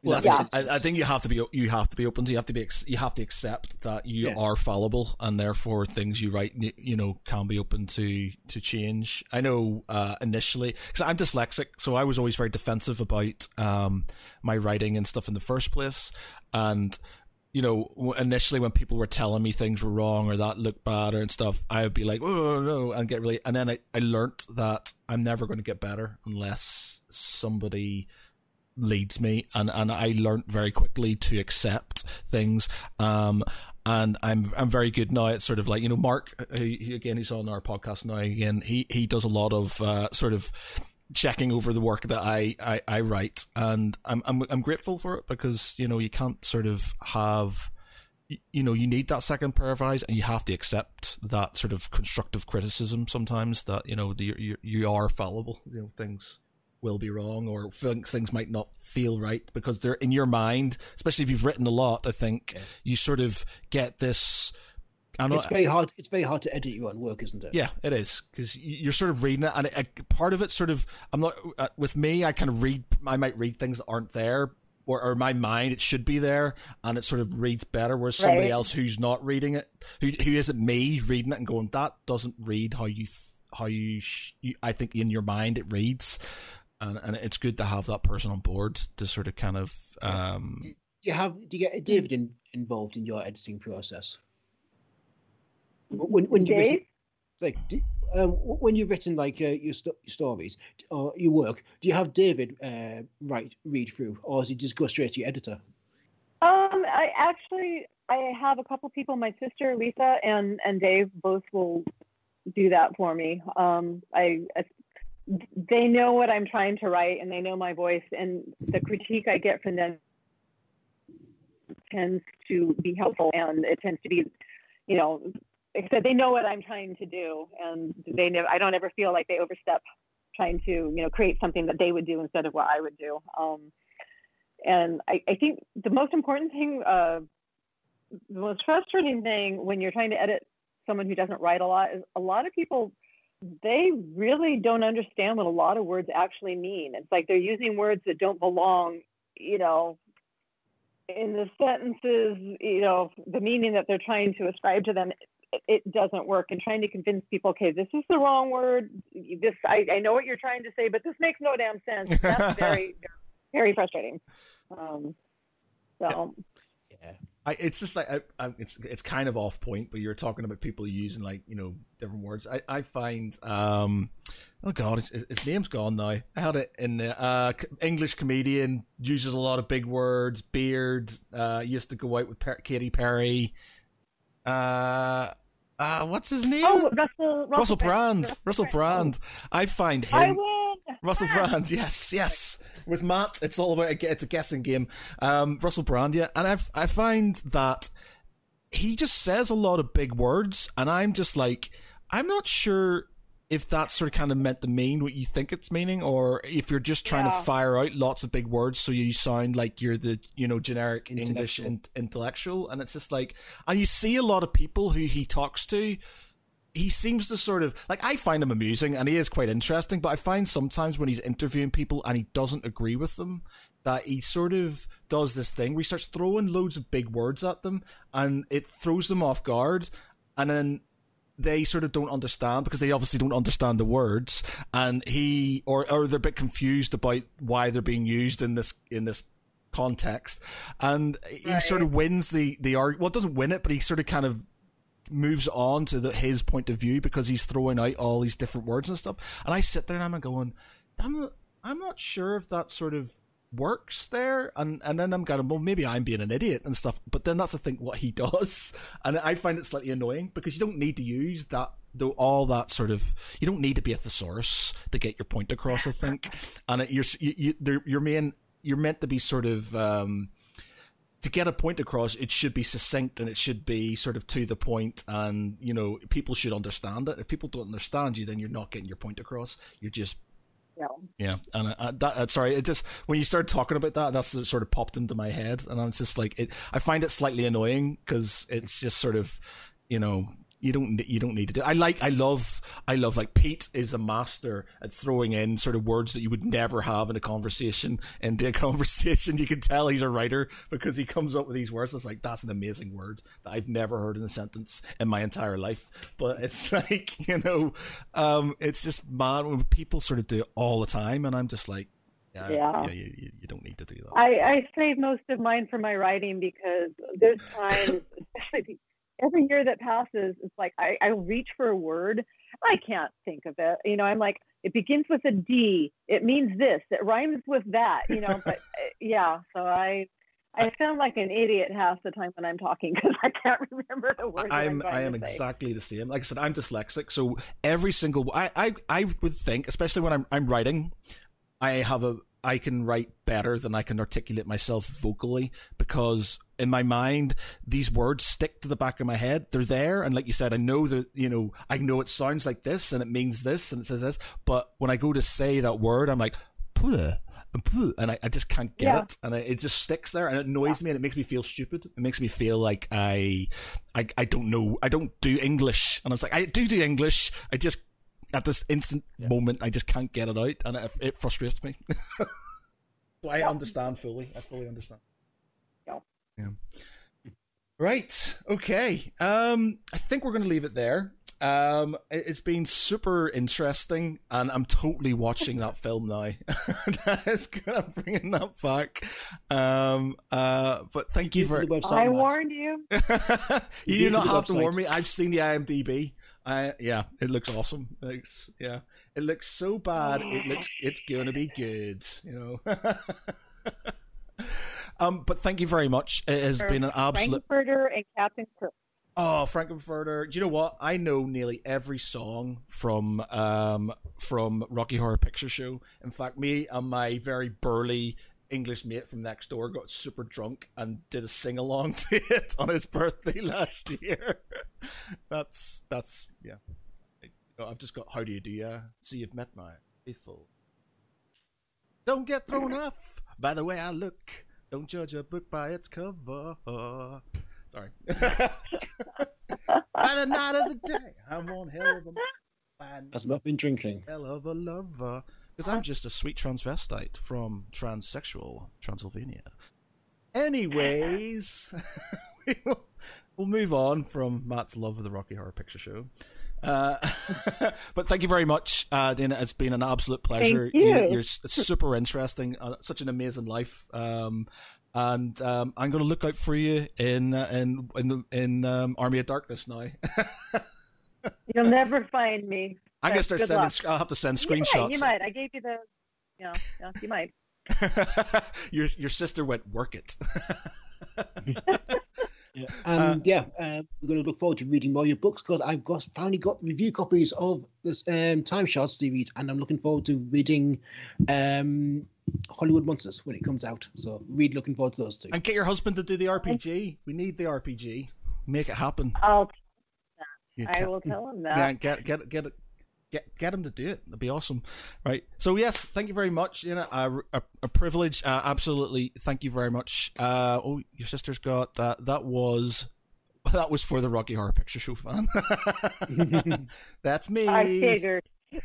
well, yeah. I, I, think you have to be you have to be open to you have to be you have to accept that you yeah. are fallible and therefore things you write you know can be open to to change. I know uh, initially because I'm dyslexic, so I was always very defensive about um, my writing and stuff in the first place, and you know, initially when people were telling me things were wrong or that looked bad or and stuff, I would be like, oh no, and get really, and then I, I learned that I'm never going to get better unless somebody leads me and, and I learned very quickly to accept things. Um, and I'm I'm very good now at sort of like you know Mark he, he again he's on our podcast now again. He he does a lot of uh, sort of checking over the work that I, I, I write. And I'm, I'm I'm grateful for it because you know you can't sort of have you know you need that second pair of eyes and you have to accept that sort of constructive criticism sometimes that you know the, you, you are fallible you know things will be wrong or things might not feel right because they're in your mind, especially if you've written a lot. I think yeah. you sort of get this. I know, it's very hard. It's very hard to edit your own work, isn't it? Yeah, it is because you're sort of reading it, and it, part of it sort of. I'm not uh, with me. I kind of read. I might read things that aren't there, or, or my mind it should be there, and it sort of reads better. Whereas somebody right. else who's not reading it, who who isn't me reading it and going, that doesn't read how you. Th- how you, sh- you, I think in your mind it reads, and and it's good to have that person on board to sort of kind of. Um, do you have do you get David in, involved in your editing process? When when you written, like um, when you've written like uh, your, st- your stories or your work, do you have David uh, write read through, or does he just go straight to your editor? Um, I actually I have a couple people. My sister Lisa and and Dave both will do that for me. Um, I they know what I'm trying to write and they know my voice and the critique I get from them tends to be helpful and it tends to be, you know, except they know what I'm trying to do and they know I don't ever feel like they overstep trying to, you know, create something that they would do instead of what I would do. Um, and I, I, think the most important thing, uh, the most frustrating thing when you're trying to edit someone who doesn't write a lot is a lot of people they really don't understand what a lot of words actually mean. It's like they're using words that don't belong, you know, in the sentences, you know, the meaning that they're trying to ascribe to them. It, it doesn't work. And trying to convince people, okay, this is the wrong word. This I, I know what you're trying to say, but this makes no damn sense. That's very, very frustrating. Um, so. Yeah. I, it's just like I, I, it's it's kind of off point, but you're talking about people using like you know different words. I, I find um oh god, his, his name's gone now. I had it in the uh, English comedian uses a lot of big words. Beard uh, used to go out with per- Katy Perry. Uh, uh, what's his name? Oh, Russell Russell, Russell Brand. Russell Brand. I find him. I win. Russell Brand. Yes, yes with Matt, it's all about it's a guessing game. Um, Russell Brand, yeah, and I I find that he just says a lot of big words, and I'm just like, I'm not sure if that's sort of kind of meant to mean what you think it's meaning, or if you're just trying yeah. to fire out lots of big words so you sound like you're the you know generic English in- intellectual, and it's just like, and you see a lot of people who he talks to he seems to sort of like I find him amusing and he is quite interesting, but I find sometimes when he's interviewing people and he doesn't agree with them, that he sort of does this thing where he starts throwing loads of big words at them and it throws them off guard and then they sort of don't understand because they obviously don't understand the words and he or or they're a bit confused about why they're being used in this in this context and he right. sort of wins the the argument well doesn't win it but he sort of kind of moves on to the, his point of view because he's throwing out all these different words and stuff. And I sit there and I'm going, I'm not, I'm not sure if that sort of works there. And and then I'm going well maybe I'm being an idiot and stuff. But then that's the thing what he does. And I find it slightly annoying because you don't need to use that though all that sort of you don't need to be a thesaurus to get your point across I think. And it, you're you, you, you're main you're meant to be sort of um to get a point across, it should be succinct and it should be sort of to the point, and you know people should understand it. If people don't understand you, then you're not getting your point across. You're just Yeah. yeah, and uh, that uh, sorry, it just when you started talking about that, that's sort of popped into my head, and I'm just like, it. I find it slightly annoying because it's just sort of, you know, you don't you don't need to do. I like, I love, I love like Pete is a master at throwing in sort of words that you would never have in a conversation. into a conversation, you can tell he's a writer because he comes up with these words. It's like that's an amazing word that I've never heard in a sentence in my entire life. But it's like you know, um, it's just mad when people sort of do it all the time, and I'm just like, yeah, Yeah. yeah, you, you, don't need to do that. I, I save most of mine for my writing because there's times, especially every year that passes, it's like I, I reach for a word, I can't think of it. You know, I'm like, it begins with a D, it means this, it rhymes with that. You know, but uh, yeah, so I. I sound like an idiot half the time when I'm talking because I can't remember the words. that I'm I am exactly the same. Like I said, I'm dyslexic, so every single I I I would think, especially when I'm I'm writing, I have a I can write better than I can articulate myself vocally because in my mind these words stick to the back of my head. They're there, and like you said, I know that you know I know it sounds like this and it means this and it says this, but when I go to say that word, I'm like. "Puh." and puh," And I, I just can't get Yeah. it, and I, it just sticks there, and it annoys me, and it makes me feel stupid. It makes me feel like I, I, I don't know, I don't do English, and I was like, I do do English, I just at this instant moment, I just can't get it out, and it, it frustrates me. so I understand fully. I fully understand. Yeah. Yeah. Right. Okay. Um, I think we're going to leave it there. Um, it- it's been super interesting, and I'm totally watching that film now. that is gonna bring that back. Um, uh, but thank you Give for the website, I warned you. you do Use not the have to warn me. I've seen the IMDb. I yeah, it looks awesome. It looks yeah, it looks so bad. It looks it's gonna be good. You know. um, but thank you very much. It has been an absolute. Frankfurter and Captain Kirk. Oh, Frank-N-Furter. Do you know what? I know nearly every song from um from Rocky Horror Picture Show. In fact, me and my very burly English mate from next door got super drunk and did a sing along to it on his birthday last year. that's that's yeah. I've just got how do you do ya? See you've met my faithful. Don't get thrown off by the way I look. Don't judge a book by its cover. Sorry. By the night of the day, I'm one hell of a man, That's not been drinking. hell of a lover. Because I'm just a sweet transvestite from transsexual Transylvania. Anyways, we will, we'll move on from Matt's love of the Rocky Horror Picture Show. Uh, but thank you very much, uh, Dana. It's been an absolute pleasure. Thank you. You're, you're super interesting. Uh, such an amazing life. Um, and um, I'm going to look out for you in uh, in in the in um, Army of Darkness now. You'll never find me. I'm going to start good sending. luck. I'll have to send You might, screenshots. You might. I gave you the. Yeah, yeah, you might. your your sister went work it. Yeah. And yeah, um, we're going to look forward to reading more of your books because I've got finally got review copies of this um, Time Shards series, and I'm looking forward to reading um, Hollywood Monsters when it comes out. So, really looking forward to those two. and get your husband to do the RPG. We need the RPG. Make it happen. I'll. You I tell- will tell him that. Yeah, get get get it. Get, get him to do it. That'd be awesome, right? So yes, thank you very much. You know, a, a, a privilege. Uh, absolutely, thank you very much. Uh, oh, your sister's got that. That was that was for the Rocky Horror Picture Show fan. That's me. I figured.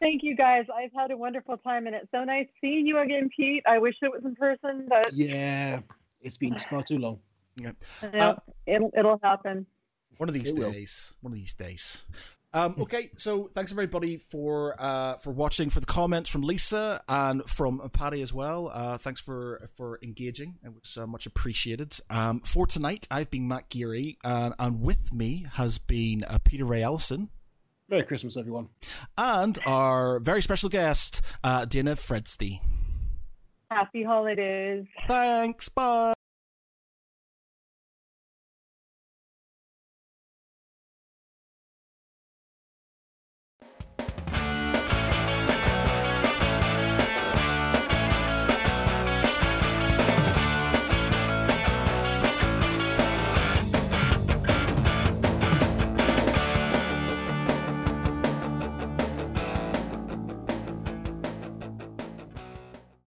Thank you guys. I've had a wonderful time, and it's so nice seeing you again, Pete. I wish it was in person, but yeah, it's been far too long. Yeah, know, it'll it'll happen. One of these It will. days. One of these days. Um, okay, so thanks everybody for uh, for watching, for the comments from Lisa and from Patty as well. Uh, thanks for for engaging; it was uh, much appreciated. Um, for tonight, I've been Matt Geary, and, and with me has been uh, Peter Ray Ellison. Merry Christmas, everyone. And our very special guest, uh, Dana Fredsti. Happy holidays. Thanks. Bye.